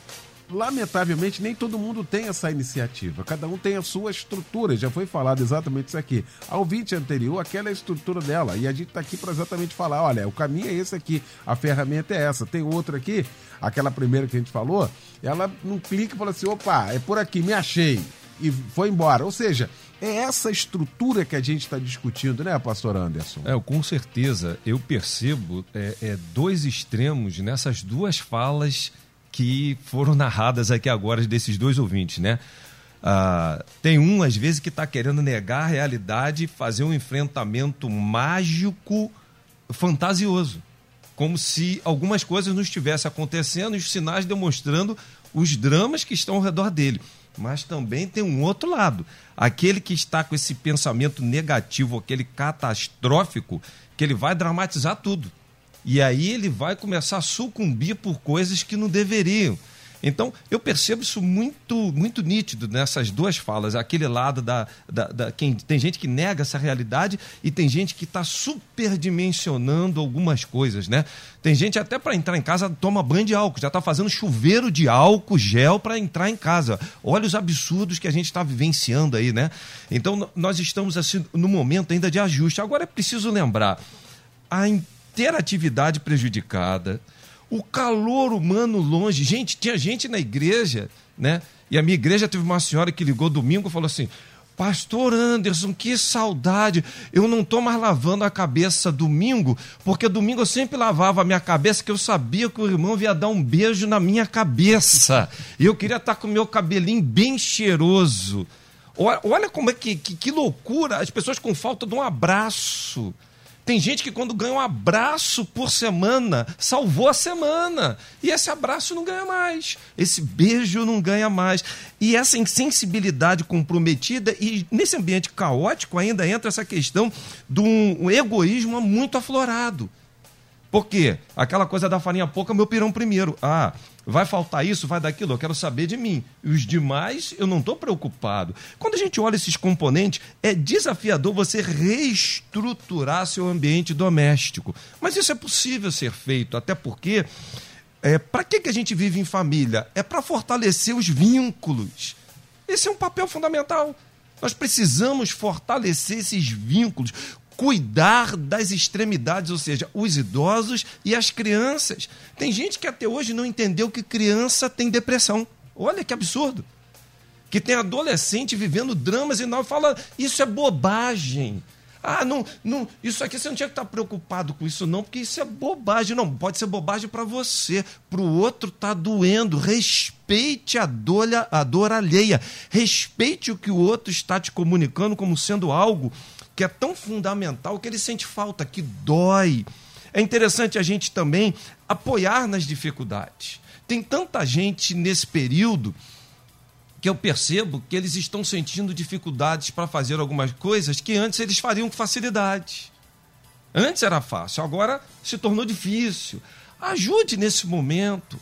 lamentavelmente nem todo mundo tem essa iniciativa. Cada um tem a sua estrutura. Já foi falado exatamente isso aqui. A ouvinte anterior, aquela é a estrutura dela. E a gente está aqui para exatamente falar: olha, o caminho é esse aqui, a ferramenta é essa. Tem outra aqui, aquela primeira que a gente falou, ela não clica e fala assim: opa, é por aqui, me achei. E foi embora. Ou seja, é essa estrutura que a gente está discutindo, né, pastor Anderson? É, com certeza. Eu percebo é, é, dois extremos nessas duas falas que foram narradas aqui agora desses dois ouvintes, né? Ah, tem um, às vezes, que está querendo negar a realidade e fazer um enfrentamento mágico, fantasioso. Como se algumas coisas não estivessem acontecendo e os sinais demonstrando os dramas que estão ao redor dele. Mas também tem um outro lado. Aquele que está com esse pensamento negativo, aquele catastrófico, que ele vai dramatizar tudo. E aí ele vai começar a sucumbir por coisas que não deveriam. Então, eu percebo isso muito muito nítido nessas duas falas. Aquele lado da. da, da quem, tem gente que nega essa realidade e tem gente que está superdimensionando algumas coisas, né? Tem gente até para entrar em casa toma banho de álcool, já está fazendo chuveiro de álcool gel para entrar em casa. Olha os absurdos que a gente está vivenciando aí, né? Então, nós estamos assim no momento ainda de ajuste. Agora é preciso lembrar a interatividade prejudicada o calor humano longe. Gente, tinha gente na igreja, né? E a minha igreja teve uma senhora que ligou domingo e falou assim: Pastor Anderson, que saudade. Eu não estou mais lavando a cabeça domingo, porque domingo eu sempre lavava a minha cabeça, que eu sabia que o irmão ia dar um beijo na minha cabeça. E eu queria estar com o meu cabelinho bem cheiroso. Olha como é que, que, que loucura, as pessoas com falta de um abraço. Tem gente que quando ganha um abraço por semana, salvou a semana. E esse abraço não ganha mais. Esse beijo não ganha mais. E essa insensibilidade comprometida, e nesse ambiente caótico ainda entra essa questão de um egoísmo muito aflorado. Por quê? Aquela coisa da farinha pouca, meu pirão primeiro. Ah, vai faltar isso, vai daquilo, eu quero saber de mim. E os demais, eu não estou preocupado. Quando a gente olha esses componentes, é desafiador você reestruturar seu ambiente doméstico. Mas isso é possível ser feito, até porque. É, para que, que a gente vive em família? É para fortalecer os vínculos. Esse é um papel fundamental. Nós precisamos fortalecer esses vínculos cuidar das extremidades, ou seja, os idosos e as crianças. Tem gente que até hoje não entendeu que criança tem depressão. Olha que absurdo. Que tem adolescente vivendo dramas e não fala, isso é bobagem. Ah, não, não, isso aqui você não tinha que estar preocupado com isso, não, porque isso é bobagem. Não, pode ser bobagem para você. Para o outro tá doendo. Respeite a dor, a dor alheia. Respeite o que o outro está te comunicando como sendo algo que é tão fundamental que ele sente falta, que dói. É interessante a gente também apoiar nas dificuldades. Tem tanta gente nesse período que eu percebo que eles estão sentindo dificuldades para fazer algumas coisas que antes eles fariam com facilidade. Antes era fácil, agora se tornou difícil. Ajude nesse momento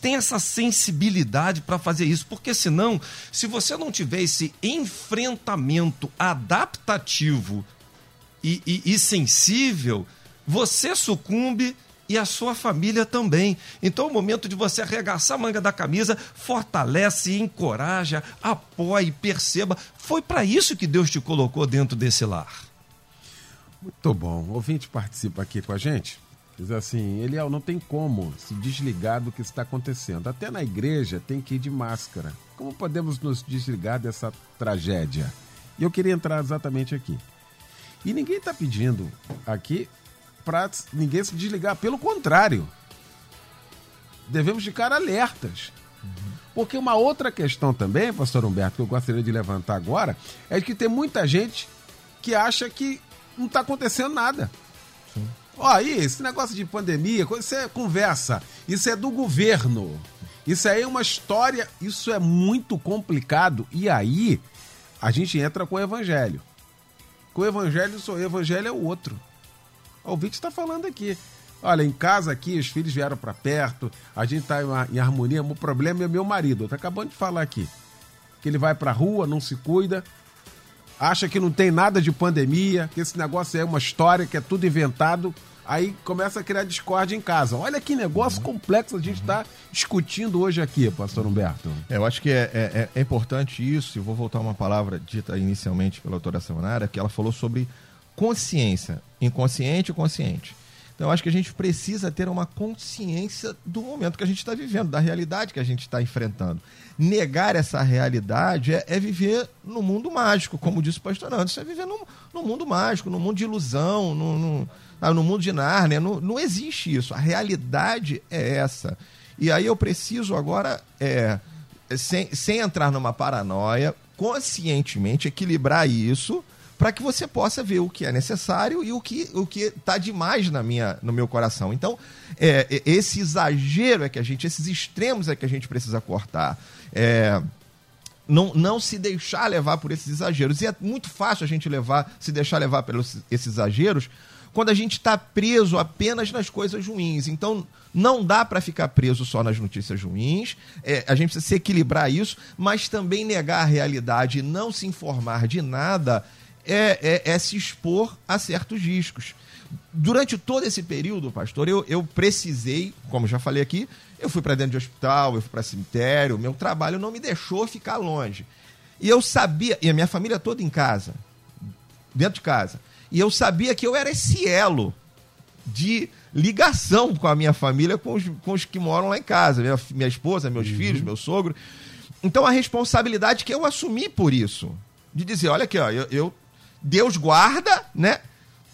tem essa sensibilidade para fazer isso, porque senão, se você não tiver esse enfrentamento adaptativo e, e, e sensível, você sucumbe e a sua família também. Então é o momento de você arregaçar a manga da camisa, fortalece, encoraja, apoie, perceba. Foi para isso que Deus te colocou dentro desse lar. Muito bom. O ouvinte participa aqui com a gente. Diz assim, Eliel, não tem como se desligar do que está acontecendo. Até na igreja tem que ir de máscara. Como podemos nos desligar dessa tragédia? E eu queria entrar exatamente aqui. E ninguém está pedindo aqui para ninguém se desligar. Pelo contrário, devemos ficar alertas. Porque uma outra questão também, pastor Humberto, que eu gostaria de levantar agora, é que tem muita gente que acha que não está acontecendo nada. Ó, aí, esse negócio de pandemia, isso é conversa. Isso é do governo. Isso aí é uma história, isso é muito complicado. E aí, a gente entra com o evangelho. Com o evangelho sou eu, o evangelho é o outro. O ouvinte está falando aqui. Olha, em casa aqui, os filhos vieram para perto, a gente está em, harmonia. O problema é meu marido. Tá acabando de falar aqui. Que ele vai para a rua, não se cuida, acha que não tem nada de pandemia, que esse negócio é uma história, que é tudo inventado. Aí começa a criar discórdia em casa. Olha que negócio uhum. complexo a gente está uhum. discutindo hoje aqui, pastor Humberto. É, eu acho que é, é, é, importante isso, e vou voltar a uma palavra dita inicialmente pela doutora Seminara, que ela falou sobre consciência, inconsciente e consciente. Então, acho que a gente precisa ter uma consciência do momento que a gente está vivendo, da realidade que a gente está enfrentando. Negar essa realidade é, é, viver no mundo mágico, como disse o pastor Anderson, é viver no, mundo mágico, no mundo de ilusão, no, no, ah, mundo de Nárnia. Não, não existe isso. A realidade é essa. E aí eu preciso agora, é, sem, sem entrar numa paranoia, conscientemente equilibrar isso para que você possa ver o que é necessário e o que o que está demais na minha no meu coração. Então, é, esse exagero é que a gente, esses extremos é que a gente precisa cortar. É, não, não se deixar levar por esses exageros. E é muito fácil a gente levar, se deixar levar pelos esses exageros, quando a gente está preso apenas nas coisas ruins. Então, não dá para ficar preso só nas notícias ruins, é, a gente precisa se equilibrar isso, mas também negar a realidade e não se informar de nada é, é, é se expor a certos riscos. Durante todo esse período, pastor, eu, eu precisei, como já falei aqui, eu fui para dentro de hospital, eu fui para cemitério, meu trabalho não me deixou ficar longe. E eu sabia, e a minha família toda em casa, dentro de casa, e eu sabia que eu era esse elo de ligação com a minha família, com os, com os que moram lá em casa, minha, minha esposa, meus uhum. filhos, meu sogro. Então a responsabilidade que eu assumi por isso, de dizer, olha aqui, ó, eu, eu Deus guarda, né?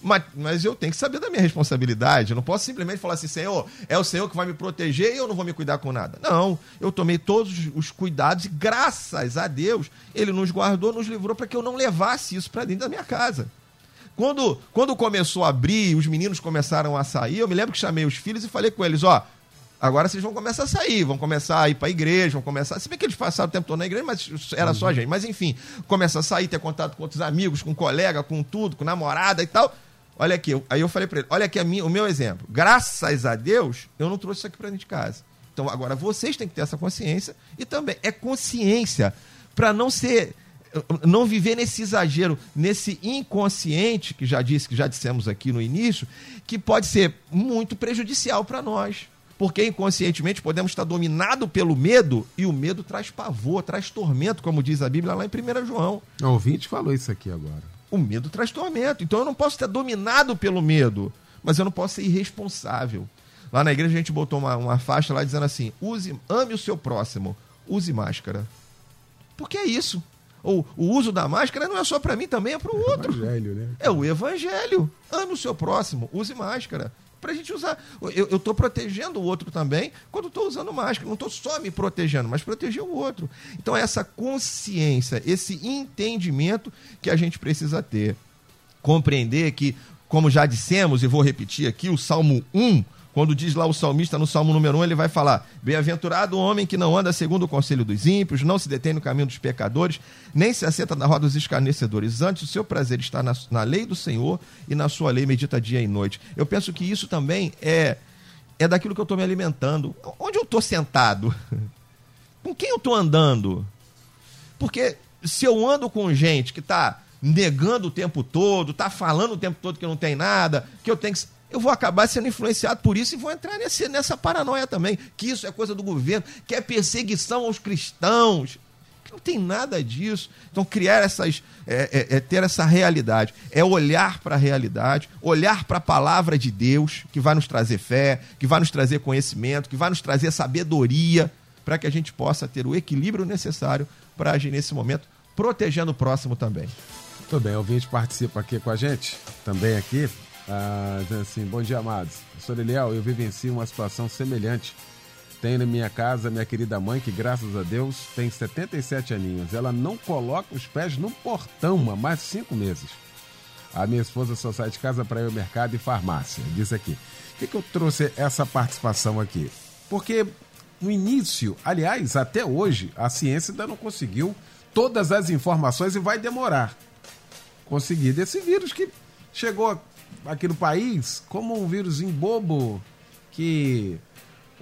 Mas, mas eu tenho que saber da minha responsabilidade. Eu não posso simplesmente falar assim, Senhor, é o Senhor que vai me proteger e eu não vou me cuidar com nada. Não, eu tomei todos os cuidados e graças a Deus Ele nos guardou, nos livrou para que eu não levasse isso para dentro da minha casa. Quando, quando começou a abrir, os meninos começaram a sair, eu me lembro que chamei os filhos e falei com eles, ó, agora vocês vão começar a sair, vão começar a ir para a igreja, vão começar, se bem que eles passaram o tempo todo na igreja, mas era só a uhum. gente, mas enfim, começa a sair, ter contato com outros amigos, com colega, com tudo, com namorada e tal. Olha aqui, aí eu falei para ele, olha aqui a minha, o meu exemplo. Graças a Deus, eu não trouxe isso aqui para dentro de casa. Então agora vocês têm que ter essa consciência e também é consciência para não ser não viver nesse exagero, nesse inconsciente, que já disse, que já dissemos aqui no início, que pode ser muito prejudicial para nós. Porque inconscientemente podemos estar dominados pelo medo e o medo traz pavor, traz tormento, como diz a Bíblia lá em 1 João. O ouvinte falou isso aqui agora. O medo traz tormento. Então eu não posso estar dominado pelo medo, mas eu não posso ser irresponsável. Lá na igreja a gente botou uma, uma faixa lá dizendo assim: use, ame o seu próximo, use máscara. Porque é isso. Ou o uso da máscara não é só para mim, também é para o outro. Evangelho, né? É o evangelho. Ame o seu próximo, use máscara. Para a gente usar. Eu estou protegendo o outro também quando estou usando máscara. Não estou só me protegendo, mas proteger o outro. Então, é essa consciência, esse entendimento que a gente precisa ter. Compreender que, como já dissemos, e vou repetir aqui, o Salmo 1 quando diz lá o salmista no Salmo número 1, ele vai falar: Bem-aventurado o homem que não anda segundo o conselho dos ímpios, não se detém no caminho dos pecadores, nem se assenta na roda dos escarnecedores. Antes, o seu prazer está na, na lei do Senhor e na sua lei medita dia e noite. Eu penso que isso também é, é daquilo que eu estou me alimentando. Onde eu estou sentado? Com quem eu estou andando? Porque se eu ando com gente que está negando o tempo todo, está falando o tempo todo que não tem nada, que eu tenho que eu vou acabar sendo influenciado por isso e vou entrar nesse, nessa paranoia também, que isso é coisa do governo, que é perseguição aos cristãos. Não tem nada disso. Então, criar essas. É, é, é ter essa realidade. É olhar para a realidade, olhar para a palavra de Deus, que vai nos trazer fé, que vai nos trazer conhecimento, que vai nos trazer sabedoria, para que a gente possa ter o equilíbrio necessário para agir nesse momento, protegendo o próximo também. Muito bem, o ouvinte participa aqui com a gente, também aqui, ah, assim, bom dia, amados. Sou Eliel, eu vivencio uma situação semelhante. Tenho na minha casa minha querida mãe, que graças a Deus tem 77 aninhos. Ela não coloca os pés no portão há mais cinco meses. A minha esposa só sai de casa para ir ao mercado e farmácia. Diz aqui. Por que, que eu trouxe essa participação aqui? Porque no início, aliás, até hoje, a ciência ainda não conseguiu todas as informações e vai demorar conseguir desse vírus que chegou aqui no país como um vírus bobo que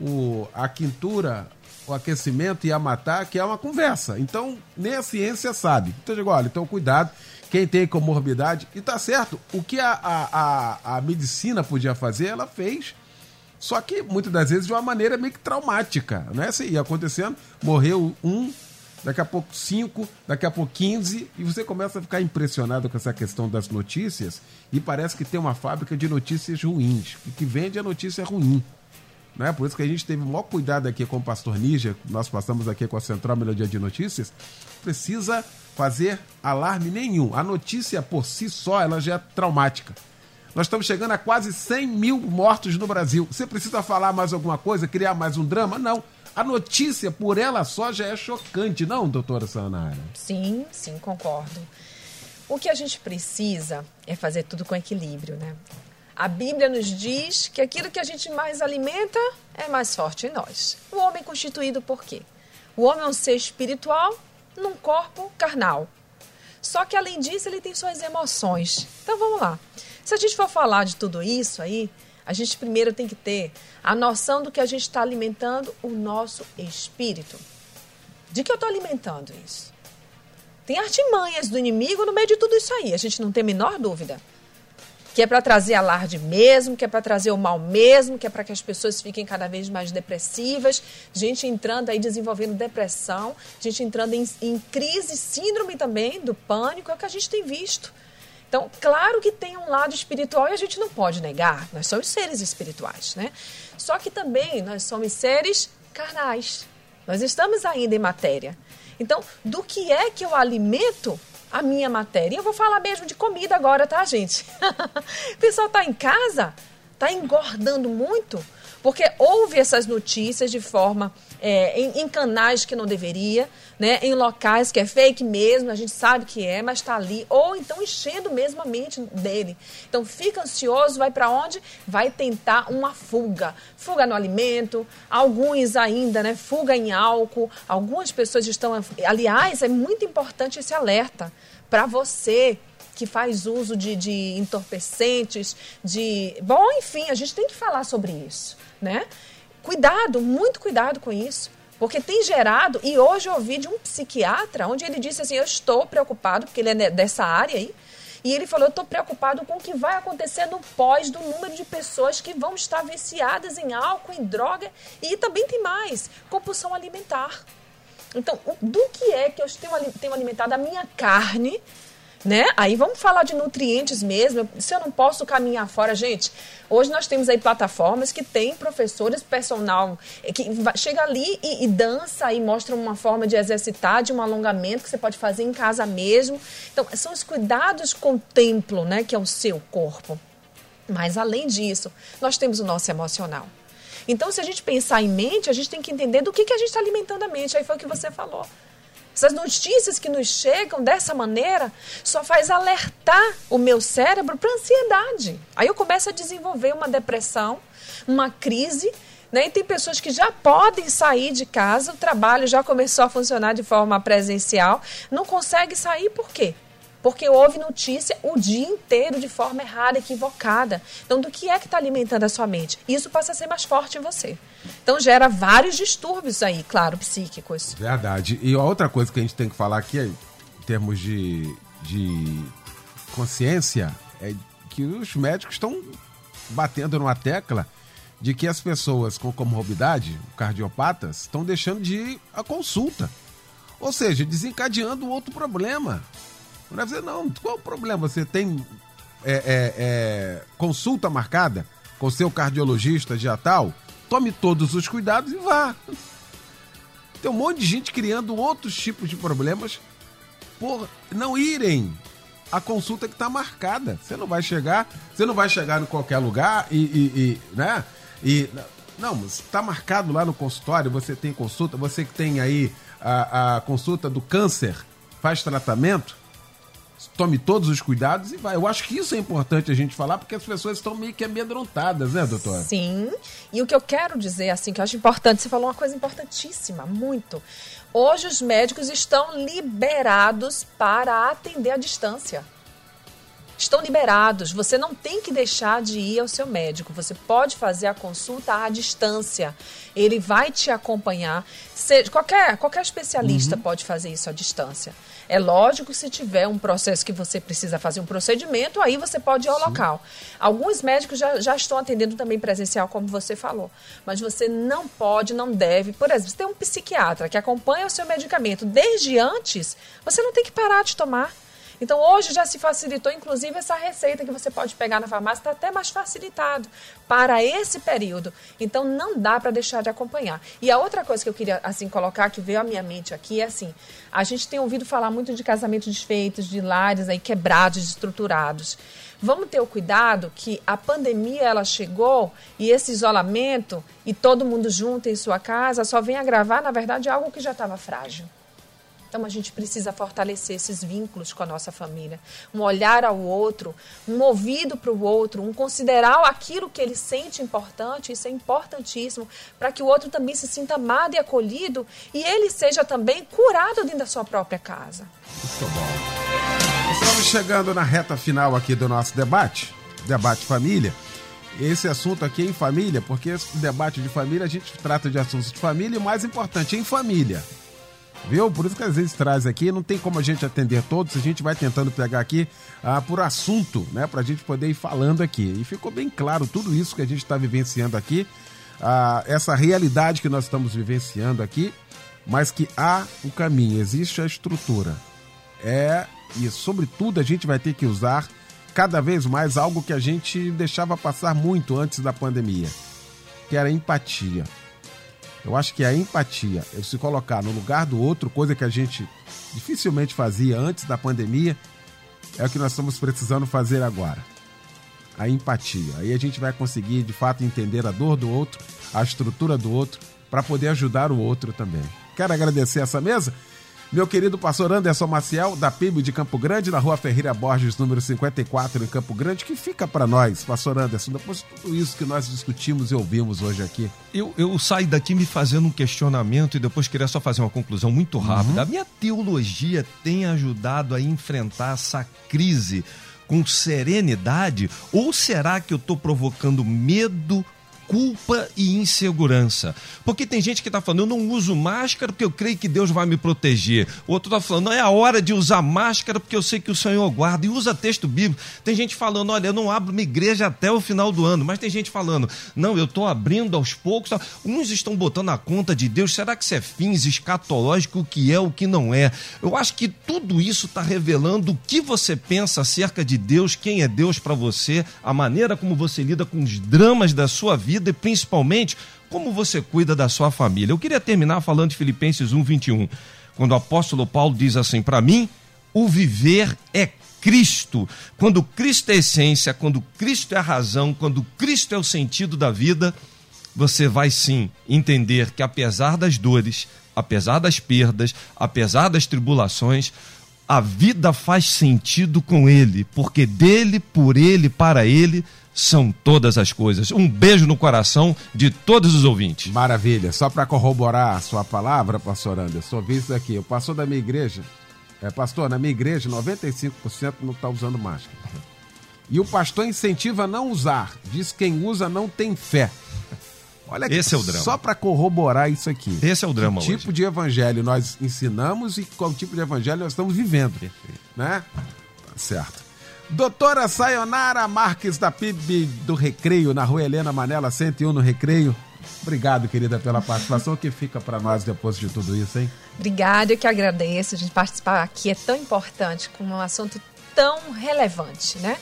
o, a quintura, o aquecimento ia matar, que é uma conversa. Então, nem a ciência sabe. Então, eu digo, olha, então cuidado, quem tem comorbidade, e tá certo, o que a, a, a, a medicina podia fazer, ela fez. Só que muitas das vezes de uma maneira meio que traumática, né? Assim, ia acontecendo, morreu um, daqui a pouco 5, daqui a pouco 15, e você começa a ficar impressionado com essa questão das notícias, e parece que tem uma fábrica de notícias ruins, e que vende a notícia ruim. Né? Por isso que a gente teve o maior cuidado aqui com o pastor Níger, nós passamos aqui com a Central Melodia de Notícias, precisa fazer alarme nenhum. A notícia por si só, ela já é traumática. Nós estamos chegando a quase 100 mil mortos no Brasil. Você precisa falar mais alguma coisa, criar mais um drama? Não. A notícia por ela só já é chocante, não, doutora Sanara? Sim, sim, concordo. O que a gente precisa é fazer tudo com equilíbrio, né? A Bíblia nos diz que aquilo que a gente mais alimenta é mais forte em nós. O homem é constituído por quê? O homem é um ser espiritual num corpo carnal. Só que além disso, ele tem suas emoções. Então vamos lá. Se a gente for falar de tudo isso aí, a gente primeiro tem que ter a noção do que a gente está alimentando o nosso espírito. De que eu estou alimentando isso? Tem artimanhas do inimigo no meio de tudo isso aí, a gente não tem a menor dúvida. Que é para trazer alarde mesmo, que é para trazer o mal mesmo, que é para que as pessoas fiquem cada vez mais depressivas, gente entrando aí desenvolvendo depressão, gente entrando em, em crise, síndrome também do pânico, é o que a gente tem visto. Então, claro que tem um lado espiritual e a gente não pode negar. Nós somos seres espirituais, né? Só que também nós somos seres carnais. Nós estamos ainda em matéria. Então, do que é que eu alimento a minha matéria? Eu vou falar mesmo de comida agora, tá, gente? o pessoal tá em casa, tá engordando muito, porque ouve essas notícias de forma é, em, em, canais que não deveria, né, em locais que é fake mesmo, a gente sabe que é, mas está ali, ou então enchendo mesmo a mente dele. Então fica ansioso, vai para onde? Vai tentar uma fuga. Fuga no alimento, alguns ainda, né, fuga em álcool, algumas pessoas estão. Aliás, é muito importante esse alerta para você que faz uso de, de entorpecentes, de. Bom, enfim, a gente tem que falar sobre isso, né? Cuidado, muito cuidado com isso. Porque tem gerado, e hoje eu ouvi de um psiquiatra, onde ele disse assim: Eu estou preocupado, porque ele é dessa área aí, e ele falou: Eu estou preocupado com o que vai acontecer no pós do número de pessoas que vão estar viciadas em álcool, em droga, e também tem mais: compulsão alimentar. Então, do que é que eu tenho, tenho alimentado a minha carne né? Aí vamos falar de nutrientes mesmo. Se eu não posso caminhar fora, gente, hoje nós temos aí plataformas que tem professores, personal, eh, que chega ali e, e dança e mostra uma forma de exercitar, de um alongamento que você pode fazer em casa mesmo. Então, são os cuidados com o templo, né? Que é o seu corpo. Mas além disso, nós temos o nosso emocional. Então, se a gente pensar em mente, a gente tem que entender do que, que a gente está alimentando a mente. Aí foi o que você falou. Essas notícias que nos chegam dessa maneira só faz alertar o meu cérebro para ansiedade. Aí eu começo a desenvolver uma depressão, uma crise, né? E tem pessoas que já podem sair de casa, o trabalho já começou a funcionar de forma presencial, não consegue sair por quê? Porque houve notícia o dia inteiro de forma errada, equivocada. Então, do que é que está alimentando a sua mente? Isso passa a ser mais forte em você. Então, gera vários distúrbios aí, claro, psíquicos. Verdade. E outra coisa que a gente tem que falar aqui, em termos de, de consciência, é que os médicos estão batendo numa tecla de que as pessoas com comorbidade, cardiopatas, estão deixando de ir à consulta. Ou seja, desencadeando outro problema. Não vai dizer, não, qual o problema? Você tem é, é, é, consulta marcada com seu cardiologista dia tal? Tome todos os cuidados e vá. Tem um monte de gente criando outros tipos de problemas por não irem à consulta que está marcada. Você não vai chegar, você não vai chegar em qualquer lugar e, e, e né? E não, está marcado lá no consultório, você tem consulta, você que tem aí a, a consulta do câncer, faz tratamento, tome todos os cuidados e vai. Eu acho que isso é importante a gente falar, porque as pessoas estão meio que amedrontadas, né, doutora? Sim. E o que eu quero dizer, assim, que eu acho importante, você falou uma coisa importantíssima, muito. Hoje os médicos estão liberados para atender à distância. Estão liberados. Você não tem que deixar de ir ao seu médico. Você pode fazer a consulta à distância. Ele vai te acompanhar. Seja, qualquer, qualquer especialista uhum. pode fazer isso à distância. É lógico se tiver um processo que você precisa fazer um procedimento, aí você pode ir ao Sim. local. Alguns médicos já, já estão atendendo também presencial, como você falou. Mas você não pode, não deve. Por exemplo, se tem um psiquiatra que acompanha o seu medicamento desde antes, você não tem que parar de tomar. Então hoje já se facilitou, inclusive, essa receita que você pode pegar na farmácia, está até mais facilitado para esse período. Então não dá para deixar de acompanhar. E a outra coisa que eu queria assim colocar, que veio à minha mente aqui, é assim: a gente tem ouvido falar muito de casamentos desfeitos, de lares aí quebrados, estruturados. Vamos ter o cuidado que a pandemia ela chegou e esse isolamento e todo mundo junto em sua casa só vem agravar, na verdade, algo que já estava frágil. Então a gente precisa fortalecer esses vínculos com a nossa família, um olhar ao outro, um ouvido para o outro, um considerar aquilo que ele sente importante, isso é importantíssimo, para que o outro também se sinta amado e acolhido e ele seja também curado dentro da sua própria casa. Muito bom. Estamos chegando na reta final aqui do nosso debate. debate família. Esse assunto aqui é em família, porque esse debate de família a gente trata de assuntos de família e mais importante, em família. Viu? Por isso que às vezes traz aqui, não tem como a gente atender todos, a gente vai tentando pegar aqui ah, por assunto, né? Pra gente poder ir falando aqui. E ficou bem claro tudo isso que a gente está vivenciando aqui, ah, essa realidade que nós estamos vivenciando aqui, mas que há o caminho, existe a estrutura. É, e sobretudo a gente vai ter que usar cada vez mais algo que a gente deixava passar muito antes da pandemia, que era a empatia. Eu acho que a empatia, eu se colocar no lugar do outro, coisa que a gente dificilmente fazia antes da pandemia, é o que nós estamos precisando fazer agora. A empatia. Aí a gente vai conseguir de fato entender a dor do outro, a estrutura do outro, para poder ajudar o outro também. Quero agradecer essa mesa meu querido pastor Anderson Maciel, da PIB de Campo Grande, na rua Ferreira Borges, número 54, em Campo Grande, que fica para nós, pastor Anderson, depois de tudo isso que nós discutimos e ouvimos hoje aqui. Eu, eu saio daqui me fazendo um questionamento e depois queria só fazer uma conclusão muito rápida. Uhum. A minha teologia tem ajudado a enfrentar essa crise com serenidade? Ou será que eu estou provocando medo, culpa e insegurança. Porque tem gente que está falando, eu não uso máscara porque eu creio que Deus vai me proteger. O outro está falando, não é a hora de usar máscara porque eu sei que o Senhor guarda. E usa texto bíblico. Tem gente falando, olha, eu não abro minha igreja até o final do ano. Mas tem gente falando, não, eu estou abrindo aos poucos. Uns estão botando a conta de Deus. Será que isso é fins escatológico, o que é, o que não é? Eu acho que tudo isso está revelando o que você pensa acerca de Deus, quem é Deus para você, a maneira como você lida com os dramas da sua vida vida e principalmente como você cuida da sua família. Eu queria terminar falando de Filipenses 1, 21, quando o apóstolo Paulo diz assim: para mim, o viver é Cristo. Quando Cristo é a essência, quando Cristo é a razão, quando Cristo é o sentido da vida, você vai sim entender que apesar das dores, apesar das perdas, apesar das tribulações, a vida faz sentido com Ele, porque dele, por Ele, para Ele são todas as coisas. Um beijo no coração de todos os ouvintes. Maravilha. Só para corroborar a sua palavra, pastor Anderson, vi isso aqui. O pastor da minha igreja, é, pastor, na minha igreja, 95% não está usando máscara. E o pastor incentiva a não usar. Diz quem usa não tem fé. Olha aqui, Esse é o drama. Só para corroborar isso aqui. Esse é o drama que tipo hoje. de evangelho nós ensinamos e qual tipo de evangelho nós estamos vivendo. Perfeito. Né? Tá certo. Doutora Sayonara Marques da PIB do Recreio, na rua Helena Manela, 101 no Recreio. Obrigado, querida, pela participação. O que fica para nós depois de tudo isso, hein? Obrigada, eu que agradeço. A gente participar aqui é tão importante, com um assunto tão relevante, né?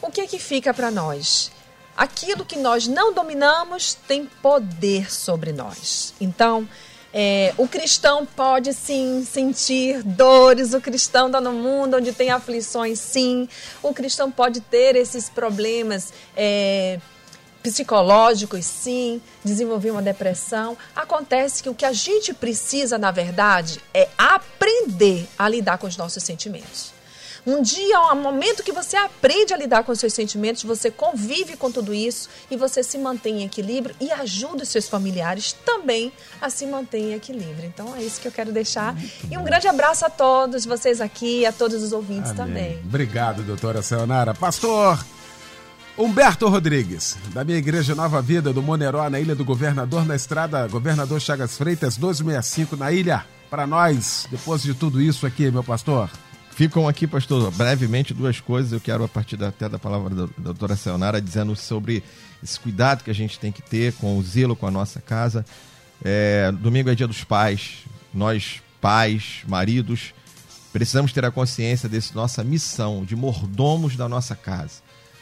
O que é que fica para nós? Aquilo que nós não dominamos tem poder sobre nós. Então, é, o cristão pode sim sentir dores, o cristão está no mundo onde tem aflições, sim. O cristão pode ter esses problemas é, psicológicos, sim, desenvolver uma depressão. Acontece que o que a gente precisa, na verdade, é aprender a lidar com os nossos sentimentos. Um dia, um momento que você aprende a lidar com os seus sentimentos, você convive com tudo isso e você se mantém em equilíbrio e ajuda os seus familiares também a se manter em equilíbrio. Então é isso que eu quero deixar. E um grande abraço a todos vocês aqui, a todos os ouvintes Amém. também. Obrigado, doutora Sayonara. Pastor Humberto Rodrigues, da minha igreja Nova Vida, do Moneró, na Ilha do Governador, na estrada Governador Chagas Freitas, 1265, na ilha. Para nós, depois de tudo isso aqui, meu pastor. Ficam aqui, pastor, brevemente duas coisas. Eu quero, a partir da, até da palavra da doutora Sayonara, dizendo sobre esse cuidado que a gente tem que ter com o zelo com a nossa casa. É, domingo é dia dos pais. Nós, pais, maridos, precisamos ter a consciência dessa nossa missão de mordomos da nossa casa.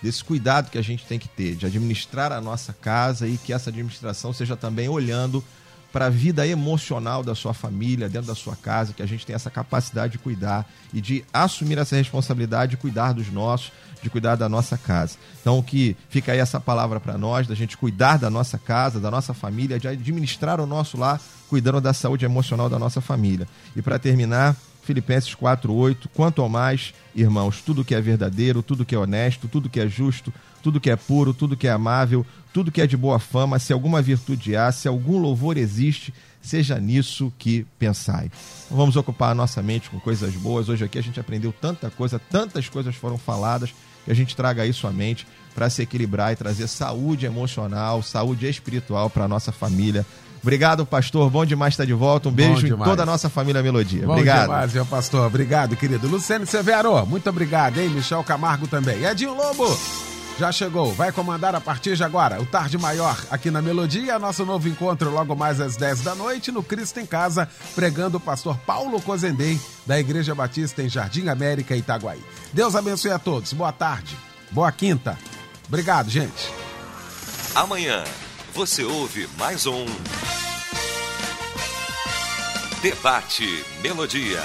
Desse cuidado que a gente tem que ter, de administrar a nossa casa e que essa administração seja também olhando para a vida emocional da sua família, dentro da sua casa, que a gente tem essa capacidade de cuidar e de assumir essa responsabilidade de cuidar dos nossos, de cuidar da nossa casa. Então, que fica aí essa palavra para nós, da gente cuidar da nossa casa, da nossa família, de administrar o nosso lar, cuidando da saúde emocional da nossa família. E para terminar, Filipenses 4:8, quanto ao mais, irmãos, tudo que é verdadeiro, tudo que é honesto, tudo que é justo, tudo que é puro, tudo que é amável, tudo que é de boa fama, se alguma virtude há, se algum louvor existe, seja nisso que pensai. Vamos ocupar a nossa mente com coisas boas. Hoje aqui a gente aprendeu tanta coisa, tantas coisas foram faladas que a gente traga isso à mente para se equilibrar e trazer saúde emocional, saúde espiritual para nossa família. Obrigado, pastor. Bom demais estar de volta. Um beijo em toda a nossa família Melodia. Bom obrigado. demais, meu pastor. Obrigado, querido. Luciano Severo, muito obrigado, hein? Michel Camargo também. Edinho Lobo, já chegou. Vai comandar a partir de agora o Tarde Maior aqui na Melodia. Nosso novo encontro logo mais às 10 da noite no Cristo em Casa, pregando o pastor Paulo Cozendem, da Igreja Batista em Jardim América, Itaguaí. Deus abençoe a todos. Boa tarde. Boa quinta. Obrigado, gente. Amanhã você ouve mais um Debate Melodia.